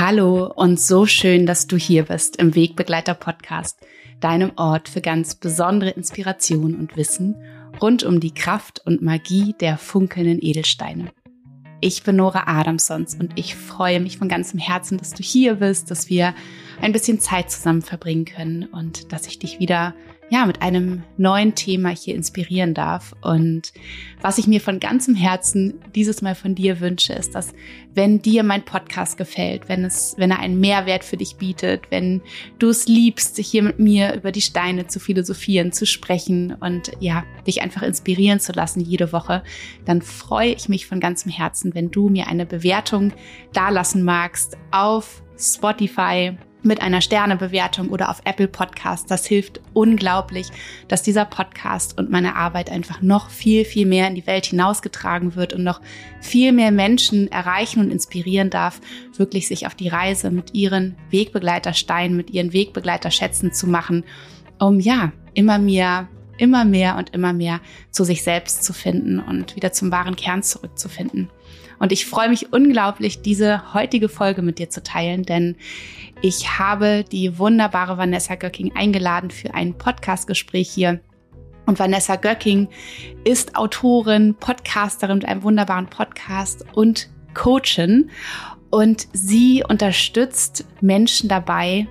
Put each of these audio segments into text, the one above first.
Hallo und so schön, dass du hier bist im Wegbegleiter Podcast, deinem Ort für ganz besondere Inspiration und Wissen rund um die Kraft und Magie der funkelnden Edelsteine. Ich bin Nora Adamsons und ich freue mich von ganzem Herzen, dass du hier bist, dass wir ein bisschen Zeit zusammen verbringen können und dass ich dich wieder ja, mit einem neuen Thema hier inspirieren darf. Und was ich mir von ganzem Herzen dieses Mal von dir wünsche, ist, dass wenn dir mein Podcast gefällt, wenn es, wenn er einen Mehrwert für dich bietet, wenn du es liebst, hier mit mir über die Steine zu philosophieren, zu sprechen und ja, dich einfach inspirieren zu lassen jede Woche, dann freue ich mich von ganzem Herzen, wenn du mir eine Bewertung dalassen magst auf Spotify, mit einer Sternebewertung oder auf Apple Podcast. Das hilft unglaublich, dass dieser Podcast und meine Arbeit einfach noch viel, viel mehr in die Welt hinausgetragen wird und noch viel mehr Menschen erreichen und inspirieren darf, wirklich sich auf die Reise mit ihren Wegbegleitersteinen, mit ihren Wegbegleiterschätzen zu machen, um ja, immer mehr immer mehr und immer mehr zu sich selbst zu finden und wieder zum wahren Kern zurückzufinden. Und ich freue mich unglaublich, diese heutige Folge mit dir zu teilen, denn ich habe die wunderbare Vanessa Göcking eingeladen für ein Podcastgespräch hier. Und Vanessa Göcking ist Autorin, Podcasterin mit einem wunderbaren Podcast und Coachin. Und sie unterstützt Menschen dabei,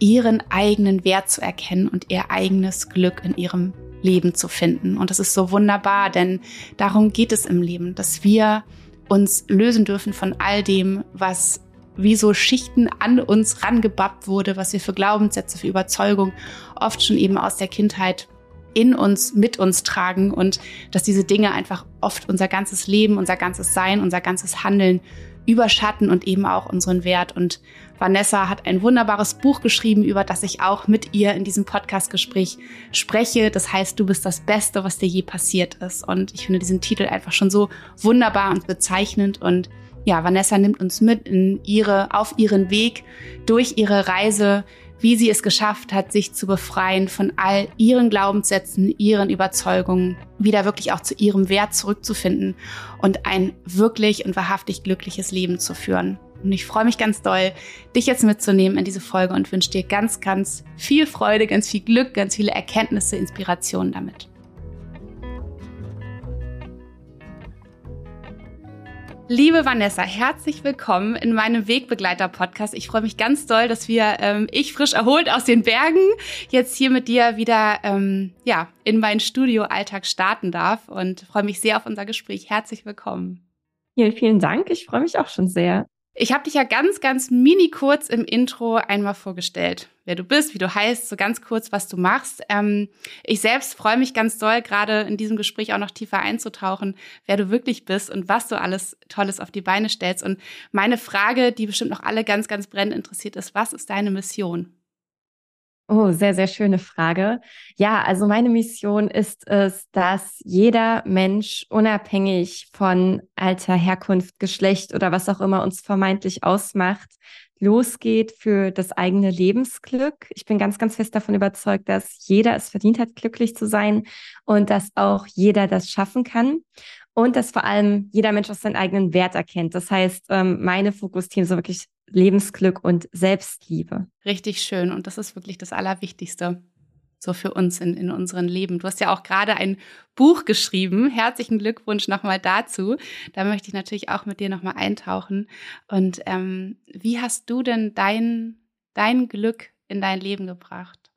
ihren eigenen Wert zu erkennen und ihr eigenes Glück in ihrem Leben zu finden. Und das ist so wunderbar, denn darum geht es im Leben, dass wir uns lösen dürfen von all dem, was wie so Schichten an uns rangebappt wurde, was wir für Glaubenssätze, für Überzeugung oft schon eben aus der Kindheit in uns, mit uns tragen und dass diese Dinge einfach oft unser ganzes Leben, unser ganzes Sein, unser ganzes Handeln überschatten und eben auch unseren Wert. Und Vanessa hat ein wunderbares Buch geschrieben, über das ich auch mit ihr in diesem Podcastgespräch spreche. Das heißt, du bist das Beste, was dir je passiert ist. Und ich finde diesen Titel einfach schon so wunderbar und bezeichnend. Und ja, Vanessa nimmt uns mit in ihre, auf ihren Weg durch ihre Reise wie sie es geschafft hat, sich zu befreien von all ihren Glaubenssätzen, ihren Überzeugungen, wieder wirklich auch zu ihrem Wert zurückzufinden und ein wirklich und wahrhaftig glückliches Leben zu führen. Und ich freue mich ganz doll, dich jetzt mitzunehmen in diese Folge und wünsche dir ganz, ganz viel Freude, ganz viel Glück, ganz viele Erkenntnisse, Inspirationen damit. Liebe Vanessa, herzlich willkommen in meinem Wegbegleiter-Podcast. Ich freue mich ganz doll, dass wir, ähm, ich frisch erholt aus den Bergen, jetzt hier mit dir wieder ähm, ja, in meinen Studio-Alltag starten darf und freue mich sehr auf unser Gespräch. Herzlich willkommen. Vielen, vielen Dank. Ich freue mich auch schon sehr. Ich habe dich ja ganz, ganz mini kurz im Intro einmal vorgestellt, wer du bist, wie du heißt, so ganz kurz, was du machst. Ähm, ich selbst freue mich ganz doll, gerade in diesem Gespräch auch noch tiefer einzutauchen, wer du wirklich bist und was du alles Tolles auf die Beine stellst. Und meine Frage, die bestimmt noch alle ganz, ganz brennend interessiert ist, was ist deine Mission? Oh, sehr, sehr schöne Frage. Ja, also meine Mission ist es, dass jeder Mensch unabhängig von Alter, Herkunft, Geschlecht oder was auch immer uns vermeintlich ausmacht, losgeht für das eigene Lebensglück. Ich bin ganz, ganz fest davon überzeugt, dass jeder es verdient hat, glücklich zu sein und dass auch jeder das schaffen kann und dass vor allem jeder Mensch auch seinen eigenen Wert erkennt. Das heißt, ähm, meine Fokusthemen sind wirklich Lebensglück und Selbstliebe. Richtig schön. Und das ist wirklich das Allerwichtigste so für uns in, in unserem Leben. Du hast ja auch gerade ein Buch geschrieben. Herzlichen Glückwunsch nochmal dazu. Da möchte ich natürlich auch mit dir nochmal eintauchen. Und ähm, wie hast du denn dein, dein Glück in dein Leben gebracht?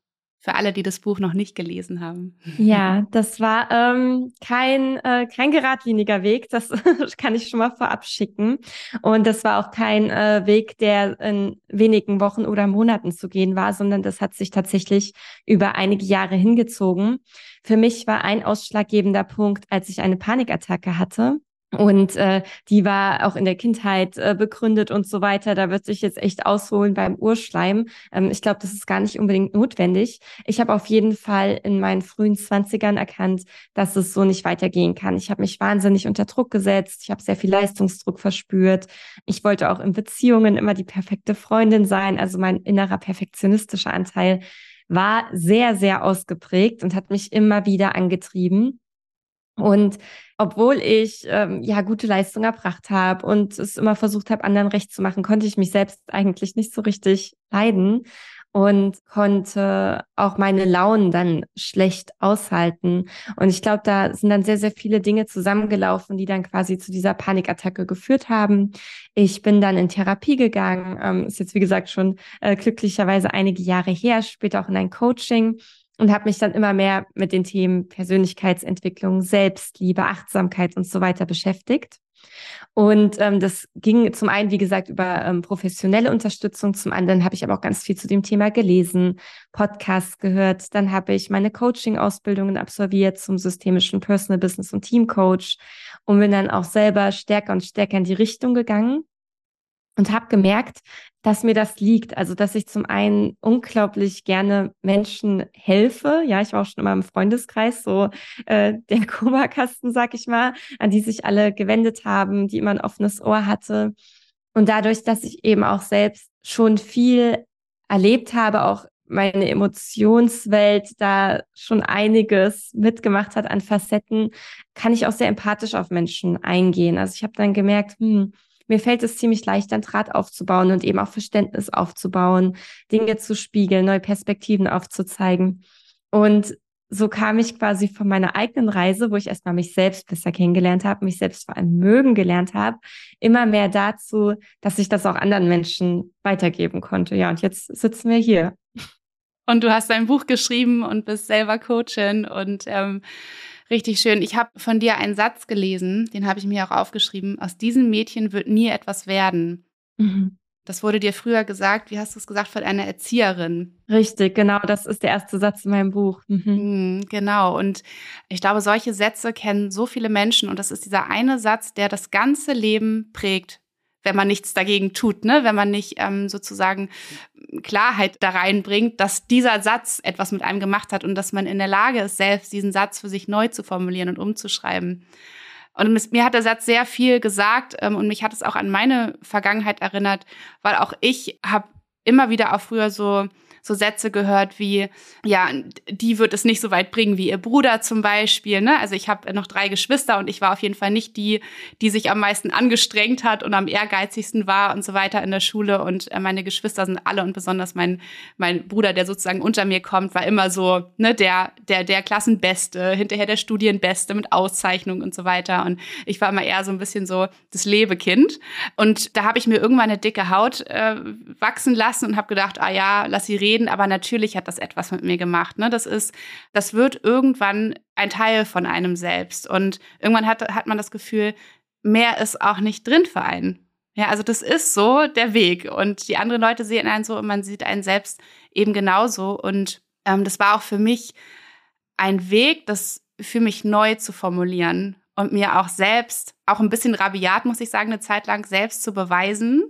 Für alle, die das Buch noch nicht gelesen haben. Ja, das war ähm, kein, äh, kein geradliniger Weg, das kann ich schon mal vorab schicken. Und das war auch kein äh, Weg, der in wenigen Wochen oder Monaten zu gehen war, sondern das hat sich tatsächlich über einige Jahre hingezogen. Für mich war ein ausschlaggebender Punkt, als ich eine Panikattacke hatte. Und äh, die war auch in der Kindheit äh, begründet und so weiter. Da wird sich jetzt echt ausholen beim Urschleim. Ähm, ich glaube, das ist gar nicht unbedingt notwendig. Ich habe auf jeden Fall in meinen frühen Zwanzigern erkannt, dass es so nicht weitergehen kann. Ich habe mich wahnsinnig unter Druck gesetzt. Ich habe sehr viel Leistungsdruck verspürt. Ich wollte auch in Beziehungen immer die perfekte Freundin sein. Also mein innerer perfektionistischer Anteil war sehr, sehr ausgeprägt und hat mich immer wieder angetrieben. Und obwohl ich ähm, ja gute Leistung erbracht habe und es immer versucht habe, anderen recht zu machen, konnte ich mich selbst eigentlich nicht so richtig leiden und konnte auch meine Launen dann schlecht aushalten. Und ich glaube, da sind dann sehr, sehr viele Dinge zusammengelaufen, die dann quasi zu dieser Panikattacke geführt haben. Ich bin dann in Therapie gegangen, ähm, ist jetzt wie gesagt schon äh, glücklicherweise einige Jahre her, später auch in ein Coaching und habe mich dann immer mehr mit den Themen Persönlichkeitsentwicklung, Selbstliebe, Achtsamkeit und so weiter beschäftigt. Und ähm, das ging zum einen, wie gesagt, über ähm, professionelle Unterstützung. Zum anderen habe ich aber auch ganz viel zu dem Thema gelesen, Podcasts gehört. Dann habe ich meine Coaching-Ausbildungen absolviert zum systemischen Personal Business und Team Coach und bin dann auch selber stärker und stärker in die Richtung gegangen und habe gemerkt, dass mir das liegt. Also, dass ich zum einen unglaublich gerne Menschen helfe. Ja, ich war auch schon immer im Freundeskreis, so äh, der Kummerkasten, sag ich mal, an die sich alle gewendet haben, die immer ein offenes Ohr hatte. Und dadurch, dass ich eben auch selbst schon viel erlebt habe, auch meine Emotionswelt da schon einiges mitgemacht hat an Facetten, kann ich auch sehr empathisch auf Menschen eingehen. Also ich habe dann gemerkt, hm, mir fällt es ziemlich leicht, dann Draht aufzubauen und eben auch Verständnis aufzubauen, Dinge zu spiegeln, neue Perspektiven aufzuzeigen. Und so kam ich quasi von meiner eigenen Reise, wo ich erstmal mich selbst besser kennengelernt habe, mich selbst vor allem mögen gelernt habe, immer mehr dazu, dass ich das auch anderen Menschen weitergeben konnte. Ja, und jetzt sitzen wir hier. Und du hast ein Buch geschrieben und bist selber Coachin und ähm, Richtig schön. Ich habe von dir einen Satz gelesen, den habe ich mir auch aufgeschrieben. Aus diesem Mädchen wird nie etwas werden. Mhm. Das wurde dir früher gesagt, wie hast du es gesagt, von einer Erzieherin. Richtig, genau, das ist der erste Satz in meinem Buch. Mhm. mhm. Genau, und ich glaube, solche Sätze kennen so viele Menschen und das ist dieser eine Satz, der das ganze Leben prägt wenn man nichts dagegen tut, ne? wenn man nicht ähm, sozusagen Klarheit da reinbringt, dass dieser Satz etwas mit einem gemacht hat und dass man in der Lage ist, selbst diesen Satz für sich neu zu formulieren und umzuschreiben. Und mir hat der Satz sehr viel gesagt ähm, und mich hat es auch an meine Vergangenheit erinnert, weil auch ich habe immer wieder auch früher so so Sätze gehört wie, ja, die wird es nicht so weit bringen wie ihr Bruder zum Beispiel. Ne? Also ich habe noch drei Geschwister und ich war auf jeden Fall nicht die, die sich am meisten angestrengt hat und am ehrgeizigsten war und so weiter in der Schule. Und äh, meine Geschwister sind alle und besonders mein, mein Bruder, der sozusagen unter mir kommt, war immer so ne, der, der, der Klassenbeste, hinterher der Studienbeste mit Auszeichnung und so weiter. Und ich war immer eher so ein bisschen so das Lebekind. Und da habe ich mir irgendwann eine dicke Haut äh, wachsen lassen und habe gedacht, ah ja, lass sie reden reden, aber natürlich hat das etwas mit mir gemacht. Ne? Das ist, das wird irgendwann ein Teil von einem selbst. Und irgendwann hat, hat man das Gefühl, mehr ist auch nicht drin für einen. Ja, also das ist so der Weg. Und die anderen Leute sehen einen so und man sieht einen selbst eben genauso. Und ähm, das war auch für mich ein Weg, das für mich neu zu formulieren und mir auch selbst, auch ein bisschen rabiat, muss ich sagen, eine Zeit lang selbst zu beweisen,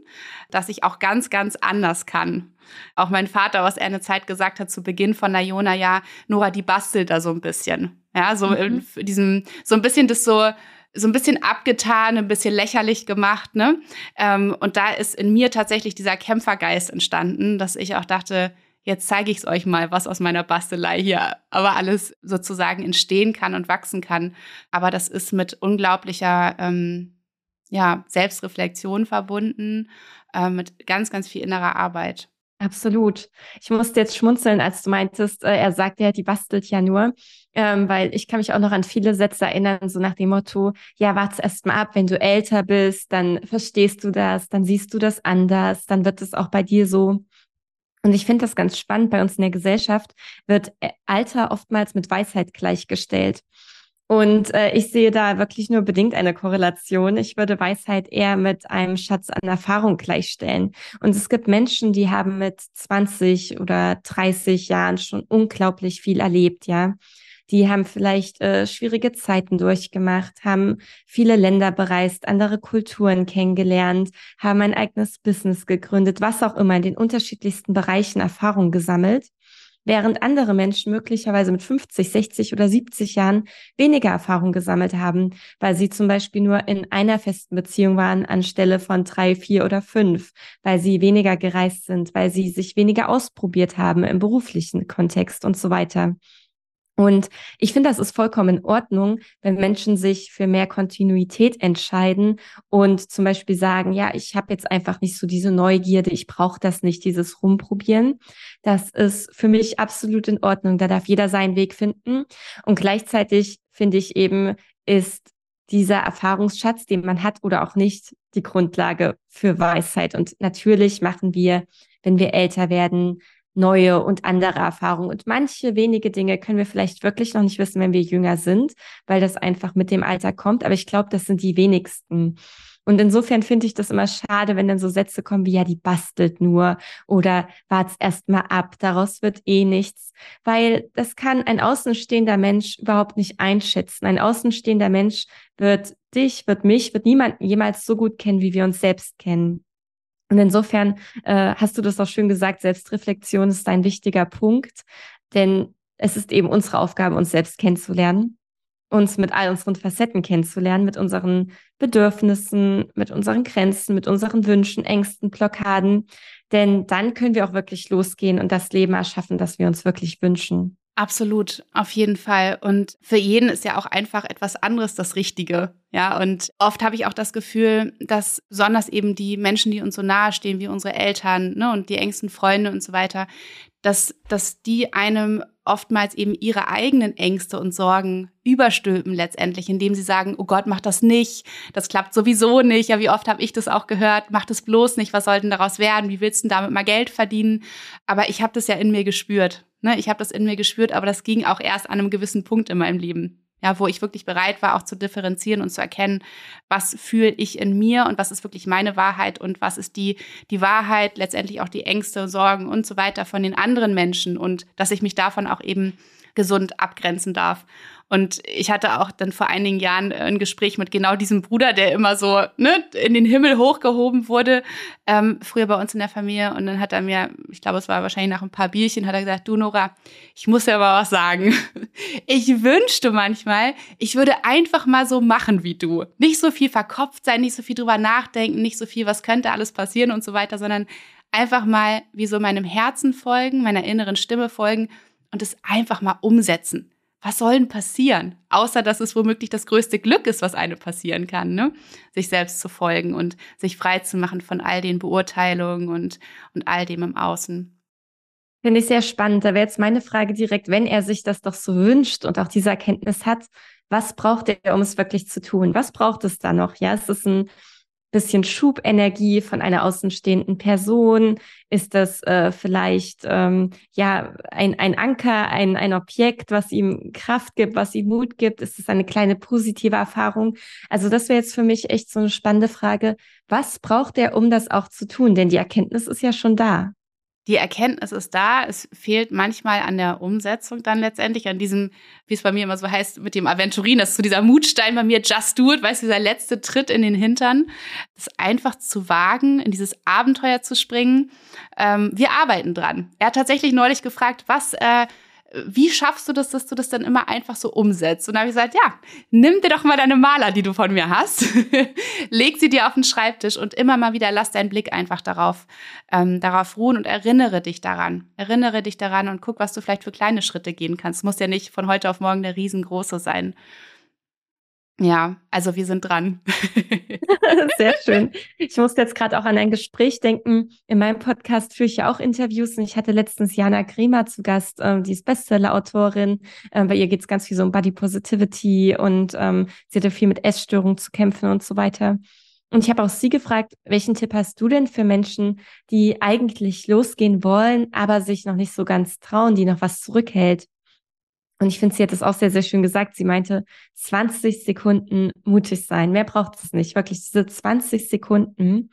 dass ich auch ganz, ganz anders kann. Auch mein Vater, was er eine Zeit gesagt hat zu Beginn von Nayona, ja, Nora, die bastelt da so ein bisschen. Ja, so mhm. in diesem, so ein bisschen das so, so ein bisschen abgetan, ein bisschen lächerlich gemacht, ne? Ähm, und da ist in mir tatsächlich dieser Kämpfergeist entstanden, dass ich auch dachte, jetzt zeige ich es euch mal, was aus meiner Bastelei hier aber alles sozusagen entstehen kann und wachsen kann. Aber das ist mit unglaublicher ähm, ja, Selbstreflexion verbunden, äh, mit ganz, ganz viel innerer Arbeit. Absolut. Ich musste jetzt schmunzeln, als du meintest, äh, er sagt ja, die bastelt ja nur, ähm, weil ich kann mich auch noch an viele Sätze erinnern, so nach dem Motto, ja, warte erst mal ab, wenn du älter bist, dann verstehst du das, dann siehst du das anders, dann wird es auch bei dir so. Und ich finde das ganz spannend. Bei uns in der Gesellschaft wird äh, Alter oftmals mit Weisheit gleichgestellt. Und äh, ich sehe da wirklich nur bedingt eine Korrelation. Ich würde Weisheit eher mit einem Schatz an Erfahrung gleichstellen. Und es gibt Menschen, die haben mit 20 oder 30 Jahren schon unglaublich viel erlebt, ja die haben vielleicht äh, schwierige Zeiten durchgemacht, haben viele Länder bereist, andere Kulturen kennengelernt, haben ein eigenes Business gegründet, was auch immer, in den unterschiedlichsten Bereichen Erfahrung gesammelt, während andere Menschen möglicherweise mit 50, 60 oder 70 Jahren weniger Erfahrung gesammelt haben, weil sie zum Beispiel nur in einer festen Beziehung waren anstelle von drei, vier oder fünf, weil sie weniger gereist sind, weil sie sich weniger ausprobiert haben im beruflichen Kontext und so weiter. Und ich finde, das ist vollkommen in Ordnung, wenn Menschen sich für mehr Kontinuität entscheiden und zum Beispiel sagen, ja, ich habe jetzt einfach nicht so diese Neugierde, ich brauche das nicht, dieses Rumprobieren. Das ist für mich absolut in Ordnung. Da darf jeder seinen Weg finden. Und gleichzeitig finde ich eben, ist dieser Erfahrungsschatz, den man hat oder auch nicht, die Grundlage für Weisheit. Und natürlich machen wir, wenn wir älter werden, neue und andere Erfahrungen. Und manche wenige Dinge können wir vielleicht wirklich noch nicht wissen, wenn wir jünger sind, weil das einfach mit dem Alter kommt. Aber ich glaube, das sind die wenigsten. Und insofern finde ich das immer schade, wenn dann so Sätze kommen wie, ja, die bastelt nur oder wart's erst mal ab, daraus wird eh nichts. Weil das kann ein außenstehender Mensch überhaupt nicht einschätzen. Ein außenstehender Mensch wird dich, wird mich, wird niemanden jemals so gut kennen, wie wir uns selbst kennen. Und insofern äh, hast du das auch schön gesagt, Selbstreflexion ist ein wichtiger Punkt, denn es ist eben unsere Aufgabe, uns selbst kennenzulernen, uns mit all unseren Facetten kennenzulernen, mit unseren Bedürfnissen, mit unseren Grenzen, mit unseren Wünschen, Ängsten, Blockaden. Denn dann können wir auch wirklich losgehen und das Leben erschaffen, das wir uns wirklich wünschen. Absolut, auf jeden Fall. Und für jeden ist ja auch einfach etwas anderes das Richtige. Ja, und oft habe ich auch das Gefühl, dass besonders eben die Menschen, die uns so nahe stehen, wie unsere Eltern ne, und die engsten Freunde und so weiter, dass, dass die einem oftmals eben ihre eigenen Ängste und Sorgen überstülpen letztendlich, indem sie sagen, oh Gott, mach das nicht, das klappt sowieso nicht. Ja, wie oft habe ich das auch gehört, mach das bloß nicht, was soll denn daraus werden, wie willst du damit mal Geld verdienen? Aber ich habe das ja in mir gespürt. Ne? Ich habe das in mir gespürt, aber das ging auch erst an einem gewissen Punkt in meinem Leben. Ja, wo ich wirklich bereit war, auch zu differenzieren und zu erkennen, was fühle ich in mir und was ist wirklich meine Wahrheit und was ist die, die Wahrheit, letztendlich auch die Ängste, Sorgen und so weiter von den anderen Menschen und dass ich mich davon auch eben gesund abgrenzen darf. Und ich hatte auch dann vor einigen Jahren äh, ein Gespräch mit genau diesem Bruder, der immer so ne, in den Himmel hochgehoben wurde, ähm, früher bei uns in der Familie. Und dann hat er mir, ich glaube, es war wahrscheinlich nach ein paar Bierchen, hat er gesagt, du Nora, ich muss ja mal was sagen. Ich wünschte manchmal, ich würde einfach mal so machen wie du. Nicht so viel verkopft sein, nicht so viel drüber nachdenken, nicht so viel, was könnte alles passieren und so weiter, sondern einfach mal wie so meinem Herzen folgen, meiner inneren Stimme folgen und es einfach mal umsetzen was soll denn passieren? Außer, dass es womöglich das größte Glück ist, was einem passieren kann, ne? Sich selbst zu folgen und sich frei zu machen von all den Beurteilungen und, und all dem im Außen. Finde ich sehr spannend. Da wäre jetzt meine Frage direkt, wenn er sich das doch so wünscht und auch diese Erkenntnis hat, was braucht er, um es wirklich zu tun? Was braucht es da noch? Ja, ist es ein bisschen Schubenergie von einer außenstehenden Person? Ist das äh, vielleicht ähm, ja ein, ein Anker, ein, ein Objekt, was ihm Kraft gibt, was ihm Mut gibt? Ist es eine kleine positive Erfahrung? Also das wäre jetzt für mich echt so eine spannende Frage. Was braucht er, um das auch zu tun? Denn die Erkenntnis ist ja schon da die Erkenntnis ist da, es fehlt manchmal an der Umsetzung dann letztendlich, an diesem, wie es bei mir immer so heißt, mit dem Aventurin, das ist so dieser Mutstein bei mir, just do it, weißt du, dieser letzte Tritt in den Hintern, das einfach zu wagen, in dieses Abenteuer zu springen. Ähm, wir arbeiten dran. Er hat tatsächlich neulich gefragt, was äh, wie schaffst du das, dass du das dann immer einfach so umsetzt? Und da habe ich gesagt, ja, nimm dir doch mal deine Maler, die du von mir hast, leg sie dir auf den Schreibtisch und immer mal wieder lass deinen Blick einfach darauf, ähm, darauf ruhen und erinnere dich daran. Erinnere dich daran und guck, was du vielleicht für kleine Schritte gehen kannst. Muss ja nicht von heute auf morgen der riesengroße sein. Ja, also wir sind dran. Sehr schön. Ich musste jetzt gerade auch an ein Gespräch denken. In meinem Podcast führe ich ja auch Interviews und ich hatte letztens Jana Grima zu Gast, ähm, die ist Bestseller-Autorin. Ähm, bei ihr geht es ganz viel so um Body Positivity und ähm, sie hatte viel mit Essstörungen zu kämpfen und so weiter. Und ich habe auch sie gefragt, welchen Tipp hast du denn für Menschen, die eigentlich losgehen wollen, aber sich noch nicht so ganz trauen, die noch was zurückhält? Und ich finde, sie hat es auch sehr, sehr schön gesagt. Sie meinte, 20 Sekunden mutig sein. Mehr braucht es nicht. Wirklich diese 20 Sekunden.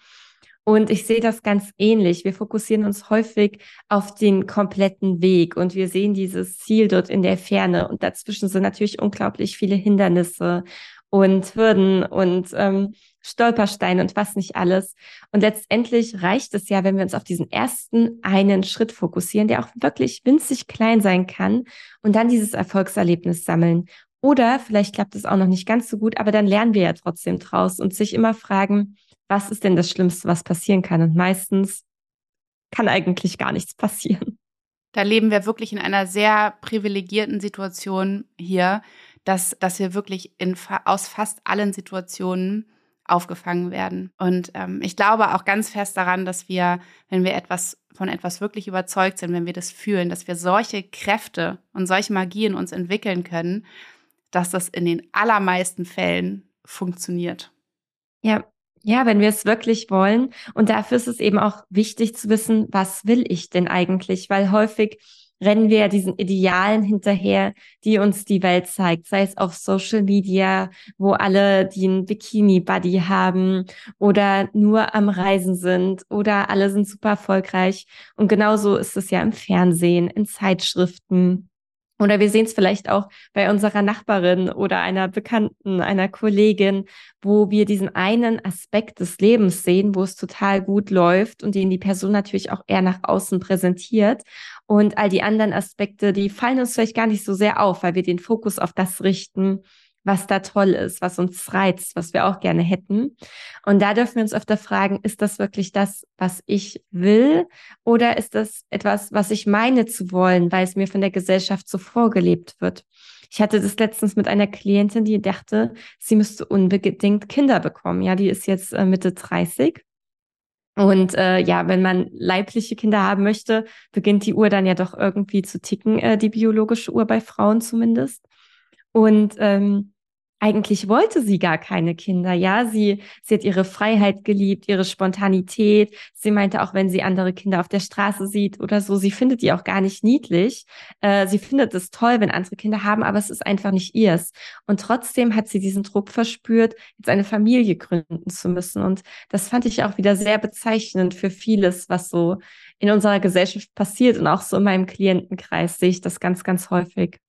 Und ich sehe das ganz ähnlich. Wir fokussieren uns häufig auf den kompletten Weg und wir sehen dieses Ziel dort in der Ferne. Und dazwischen sind natürlich unglaublich viele Hindernisse und Hürden und ähm, Stolpersteine und was nicht alles. Und letztendlich reicht es ja, wenn wir uns auf diesen ersten einen Schritt fokussieren, der auch wirklich winzig klein sein kann und dann dieses Erfolgserlebnis sammeln. Oder vielleicht klappt es auch noch nicht ganz so gut, aber dann lernen wir ja trotzdem draus und sich immer fragen, was ist denn das Schlimmste, was passieren kann? Und meistens kann eigentlich gar nichts passieren. Da leben wir wirklich in einer sehr privilegierten Situation hier, dass, dass wir wirklich in, aus fast allen Situationen aufgefangen werden. Und ähm, ich glaube auch ganz fest daran, dass wir, wenn wir etwas von etwas wirklich überzeugt sind, wenn wir das fühlen, dass wir solche Kräfte und solche Magie in uns entwickeln können, dass das in den allermeisten Fällen funktioniert. Ja, ja, wenn wir es wirklich wollen. Und dafür ist es eben auch wichtig zu wissen, was will ich denn eigentlich? Weil häufig rennen wir diesen Idealen hinterher, die uns die Welt zeigt, sei es auf Social Media, wo alle die einen Bikini-Buddy haben oder nur am Reisen sind oder alle sind super erfolgreich. Und genauso ist es ja im Fernsehen, in Zeitschriften. Oder wir sehen es vielleicht auch bei unserer Nachbarin oder einer Bekannten, einer Kollegin, wo wir diesen einen Aspekt des Lebens sehen, wo es total gut läuft und den die Person natürlich auch eher nach außen präsentiert. Und all die anderen Aspekte, die fallen uns vielleicht gar nicht so sehr auf, weil wir den Fokus auf das richten, was da toll ist, was uns reizt, was wir auch gerne hätten. Und da dürfen wir uns öfter fragen, ist das wirklich das, was ich will? Oder ist das etwas, was ich meine zu wollen, weil es mir von der Gesellschaft so vorgelebt wird? Ich hatte das letztens mit einer Klientin, die dachte, sie müsste unbedingt Kinder bekommen. Ja, die ist jetzt äh, Mitte 30. Und äh, ja, wenn man leibliche Kinder haben möchte, beginnt die Uhr dann ja doch irgendwie zu ticken, äh, die biologische Uhr bei Frauen zumindest. Und ähm, eigentlich wollte sie gar keine Kinder, ja. Sie, sie hat ihre Freiheit geliebt, ihre Spontanität. Sie meinte auch, wenn sie andere Kinder auf der Straße sieht oder so, sie findet die auch gar nicht niedlich. Äh, sie findet es toll, wenn andere Kinder haben, aber es ist einfach nicht ihrs. Und trotzdem hat sie diesen Druck verspürt, jetzt eine Familie gründen zu müssen. Und das fand ich auch wieder sehr bezeichnend für vieles, was so in unserer Gesellschaft passiert. Und auch so in meinem Klientenkreis sehe ich das ganz, ganz häufig.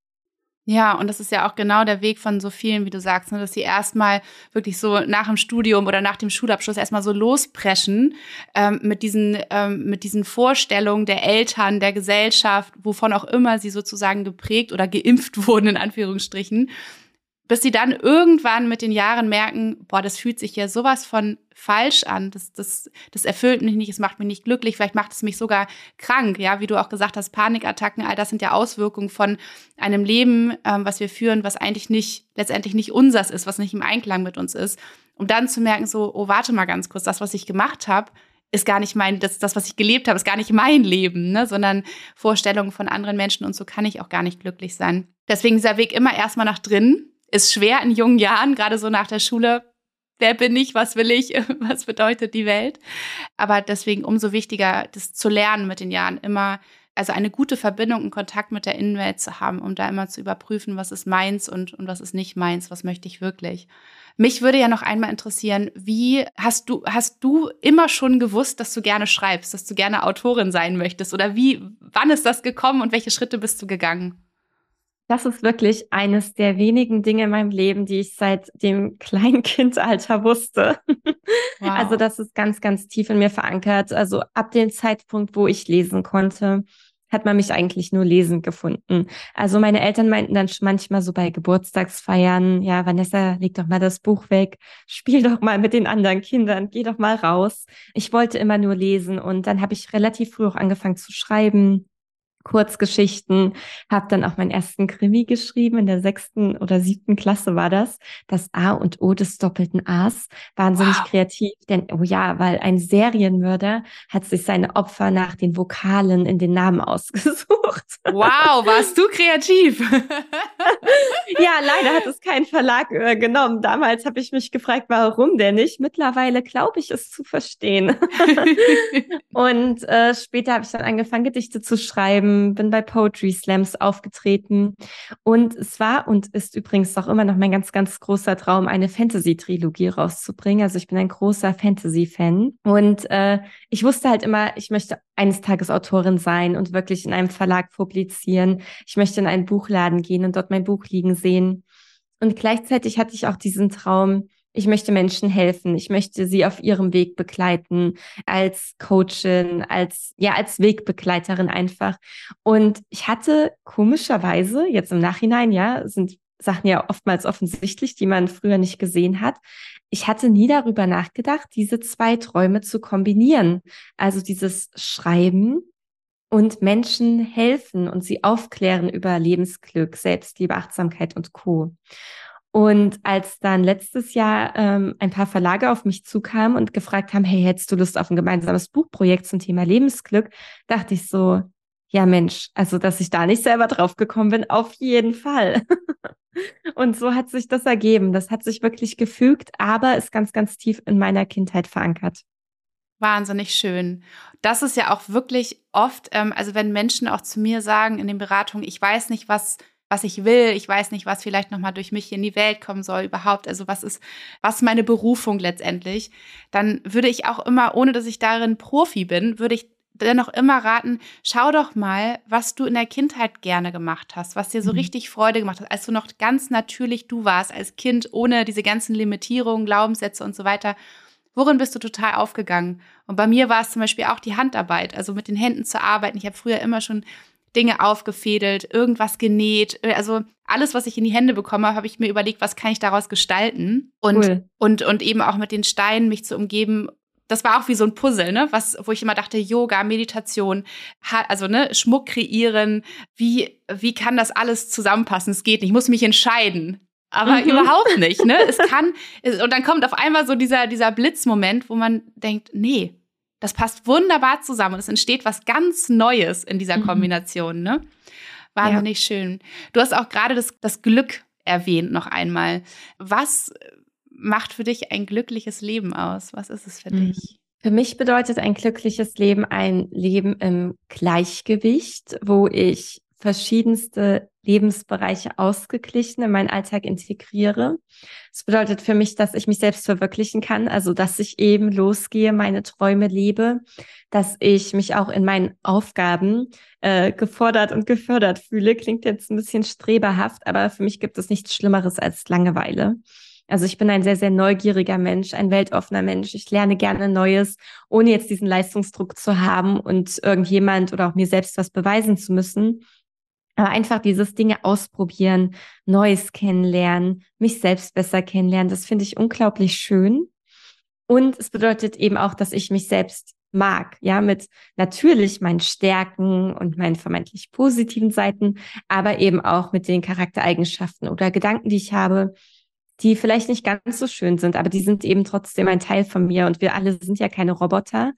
Ja, und das ist ja auch genau der Weg von so vielen, wie du sagst, ne, dass sie erstmal wirklich so nach dem Studium oder nach dem Schulabschluss erstmal so lospreschen ähm, mit diesen ähm, mit diesen Vorstellungen der Eltern, der Gesellschaft, wovon auch immer sie sozusagen geprägt oder geimpft wurden in Anführungsstrichen bis sie dann irgendwann mit den Jahren merken, boah, das fühlt sich ja sowas von falsch an, das, das, das erfüllt mich nicht, es macht mich nicht glücklich, vielleicht macht es mich sogar krank, ja, wie du auch gesagt hast, Panikattacken, all das sind ja Auswirkungen von einem Leben, ähm, was wir führen, was eigentlich nicht, letztendlich nicht unsers ist, was nicht im Einklang mit uns ist, um dann zu merken, so, oh, warte mal ganz kurz, das, was ich gemacht habe, ist gar nicht mein, das, das, was ich gelebt habe, ist gar nicht mein Leben, ne, sondern Vorstellungen von anderen Menschen und so kann ich auch gar nicht glücklich sein. Deswegen dieser Weg immer erstmal nach drinnen, ist schwer in jungen Jahren, gerade so nach der Schule. Wer bin ich? Was will ich? Was bedeutet die Welt? Aber deswegen umso wichtiger, das zu lernen mit den Jahren, immer, also eine gute Verbindung und Kontakt mit der Innenwelt zu haben, um da immer zu überprüfen, was ist meins und, und was ist nicht meins, was möchte ich wirklich. Mich würde ja noch einmal interessieren, wie hast du, hast du immer schon gewusst, dass du gerne schreibst, dass du gerne Autorin sein möchtest? Oder wie, wann ist das gekommen und welche Schritte bist du gegangen? Das ist wirklich eines der wenigen Dinge in meinem Leben, die ich seit dem Kleinkindalter wusste. Wow. Also das ist ganz, ganz tief in mir verankert. Also ab dem Zeitpunkt, wo ich lesen konnte, hat man mich eigentlich nur lesend gefunden. Also meine Eltern meinten dann manchmal so bei Geburtstagsfeiern, ja, Vanessa, leg doch mal das Buch weg, spiel doch mal mit den anderen Kindern, geh doch mal raus. Ich wollte immer nur lesen und dann habe ich relativ früh auch angefangen zu schreiben Kurzgeschichten, habe dann auch meinen ersten Krimi geschrieben, in der sechsten oder siebten Klasse war das, das A und O des doppelten A's, wahnsinnig wow. kreativ, denn, oh ja, weil ein Serienmörder hat sich seine Opfer nach den Vokalen in den Namen ausgesucht. Wow, warst du kreativ? ja, leider hat es kein Verlag äh, genommen. Damals habe ich mich gefragt, warum denn nicht? Mittlerweile glaube ich es zu verstehen. und äh, später habe ich dann angefangen, Gedichte zu schreiben, geschrieben, bin bei Poetry Slams aufgetreten. Und es war und ist übrigens auch immer noch mein ganz, ganz großer Traum, eine Fantasy-Trilogie rauszubringen. Also ich bin ein großer Fantasy-Fan. Und äh, ich wusste halt immer, ich möchte eines Tages Autorin sein und wirklich in einem Verlag publizieren. Ich möchte in einen Buchladen gehen und dort mein Buch liegen sehen. Und gleichzeitig hatte ich auch diesen Traum, ich möchte Menschen helfen. Ich möchte sie auf ihrem Weg begleiten als Coachin, als, ja, als Wegbegleiterin einfach. Und ich hatte komischerweise, jetzt im Nachhinein, ja, sind Sachen ja oftmals offensichtlich, die man früher nicht gesehen hat. Ich hatte nie darüber nachgedacht, diese zwei Träume zu kombinieren. Also dieses Schreiben und Menschen helfen und sie aufklären über Lebensglück, Selbstliebe, Achtsamkeit und Co. Und als dann letztes Jahr ähm, ein paar Verlage auf mich zukamen und gefragt haben, hey, hättest du Lust auf ein gemeinsames Buchprojekt zum Thema Lebensglück, dachte ich so, ja Mensch, also dass ich da nicht selber drauf gekommen bin, auf jeden Fall. und so hat sich das ergeben. Das hat sich wirklich gefügt, aber ist ganz, ganz tief in meiner Kindheit verankert. Wahnsinnig schön. Das ist ja auch wirklich oft, ähm, also wenn Menschen auch zu mir sagen in den Beratungen, ich weiß nicht, was was ich will, ich weiß nicht, was vielleicht nochmal durch mich in die Welt kommen soll überhaupt, also was ist, was ist meine Berufung letztendlich, dann würde ich auch immer, ohne dass ich darin Profi bin, würde ich dennoch immer raten, schau doch mal, was du in der Kindheit gerne gemacht hast, was dir so mhm. richtig Freude gemacht hat, als du noch ganz natürlich du warst, als Kind, ohne diese ganzen Limitierungen, Glaubenssätze und so weiter. Worin bist du total aufgegangen? Und bei mir war es zum Beispiel auch die Handarbeit, also mit den Händen zu arbeiten. Ich habe früher immer schon Dinge aufgefädelt, irgendwas genäht. Also alles, was ich in die Hände bekomme, habe ich mir überlegt, was kann ich daraus gestalten? Und, cool. und, und eben auch mit den Steinen mich zu umgeben. Das war auch wie so ein Puzzle, ne? Was, wo ich immer dachte, Yoga, Meditation, also ne, Schmuck kreieren, wie, wie kann das alles zusammenpassen? Es geht nicht, ich muss mich entscheiden aber mhm. überhaupt nicht, ne? Es kann, und dann kommt auf einmal so dieser, dieser Blitzmoment, wo man denkt, nee, das passt wunderbar zusammen und es entsteht was ganz Neues in dieser mhm. Kombination, ne? Wahnsinnig ja. schön. Du hast auch gerade das, das Glück erwähnt noch einmal. Was macht für dich ein glückliches Leben aus? Was ist es für mhm. dich? Für mich bedeutet ein glückliches Leben ein Leben im Gleichgewicht, wo ich verschiedenste Lebensbereiche ausgeglichen in meinen Alltag integriere. Das bedeutet für mich, dass ich mich selbst verwirklichen kann, also dass ich eben losgehe, meine Träume lebe, dass ich mich auch in meinen Aufgaben äh, gefordert und gefördert fühle. Klingt jetzt ein bisschen streberhaft, aber für mich gibt es nichts Schlimmeres als Langeweile. Also ich bin ein sehr, sehr neugieriger Mensch, ein weltoffener Mensch. Ich lerne gerne Neues, ohne jetzt diesen Leistungsdruck zu haben und irgendjemand oder auch mir selbst was beweisen zu müssen, aber einfach dieses Dinge ausprobieren, Neues kennenlernen, mich selbst besser kennenlernen, das finde ich unglaublich schön. Und es bedeutet eben auch, dass ich mich selbst mag, ja, mit natürlich meinen Stärken und meinen vermeintlich positiven Seiten, aber eben auch mit den Charaktereigenschaften oder Gedanken, die ich habe, die vielleicht nicht ganz so schön sind, aber die sind eben trotzdem ein Teil von mir und wir alle sind ja keine Roboter.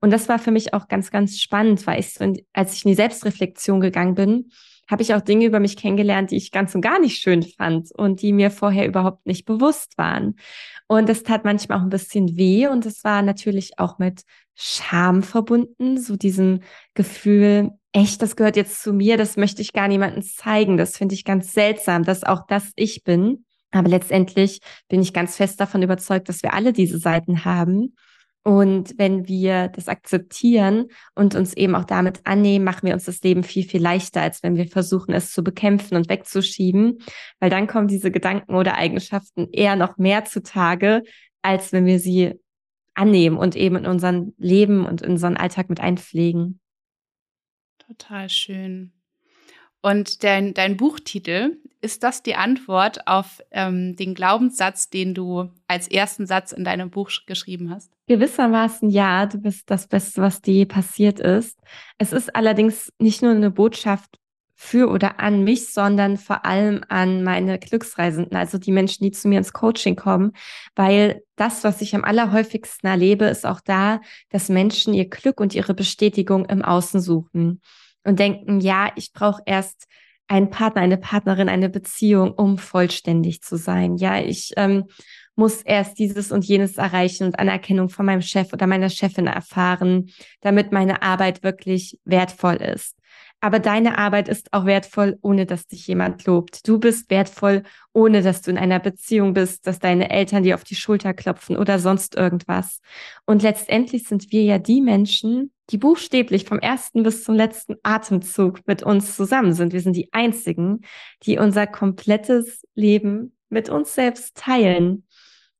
Und das war für mich auch ganz, ganz spannend, weil ich als ich in die Selbstreflexion gegangen bin, habe ich auch Dinge über mich kennengelernt, die ich ganz und gar nicht schön fand und die mir vorher überhaupt nicht bewusst waren. Und es tat manchmal auch ein bisschen weh und es war natürlich auch mit Scham verbunden, so diesem Gefühl, echt, das gehört jetzt zu mir, das möchte ich gar niemandem zeigen. Das finde ich ganz seltsam, dass auch das ich bin. Aber letztendlich bin ich ganz fest davon überzeugt, dass wir alle diese Seiten haben und wenn wir das akzeptieren und uns eben auch damit annehmen, machen wir uns das Leben viel, viel leichter, als wenn wir versuchen, es zu bekämpfen und wegzuschieben, weil dann kommen diese Gedanken oder Eigenschaften eher noch mehr zutage, als wenn wir sie annehmen und eben in unseren Leben und in unseren Alltag mit einpflegen. Total schön. Und dein, dein Buchtitel, ist das die Antwort auf ähm, den Glaubenssatz, den du als ersten Satz in deinem Buch geschrieben hast? Gewissermaßen ja, du bist das Beste, was dir passiert ist. Es ist allerdings nicht nur eine Botschaft für oder an mich, sondern vor allem an meine Glücksreisenden, also die Menschen, die zu mir ins Coaching kommen, weil das, was ich am allerhäufigsten erlebe, ist auch da, dass Menschen ihr Glück und ihre Bestätigung im Außen suchen und denken, ja, ich brauche erst einen Partner, eine Partnerin, eine Beziehung, um vollständig zu sein. Ja, ich ähm, muss erst dieses und jenes erreichen und Anerkennung von meinem Chef oder meiner Chefin erfahren, damit meine Arbeit wirklich wertvoll ist. Aber deine Arbeit ist auch wertvoll, ohne dass dich jemand lobt. Du bist wertvoll, ohne dass du in einer Beziehung bist, dass deine Eltern dir auf die Schulter klopfen oder sonst irgendwas. Und letztendlich sind wir ja die Menschen, die buchstäblich vom ersten bis zum letzten Atemzug mit uns zusammen sind. Wir sind die einzigen, die unser komplettes Leben mit uns selbst teilen.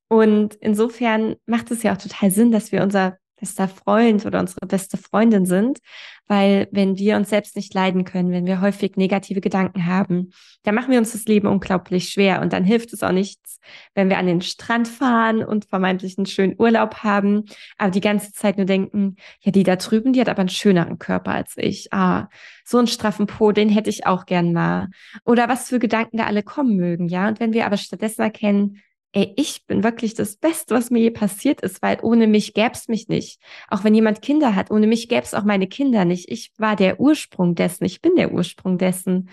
Und insofern macht es ja auch total Sinn, dass wir unser bester Freund oder unsere beste Freundin sind, weil wenn wir uns selbst nicht leiden können, wenn wir häufig negative Gedanken haben, dann machen wir uns das Leben unglaublich schwer und dann hilft es auch nichts, wenn wir an den Strand fahren und vermeintlich einen schönen Urlaub haben, aber die ganze Zeit nur denken, ja, die da drüben, die hat aber einen schöneren Körper als ich. Ah, so einen straffen Po, den hätte ich auch gern mal. Oder was für Gedanken da alle kommen mögen, ja? Und wenn wir aber stattdessen erkennen, ey, ich bin wirklich das Beste, was mir je passiert ist, weil ohne mich gäb's mich nicht. Auch wenn jemand Kinder hat, ohne mich gäb's auch meine Kinder nicht. Ich war der Ursprung dessen, ich bin der Ursprung dessen.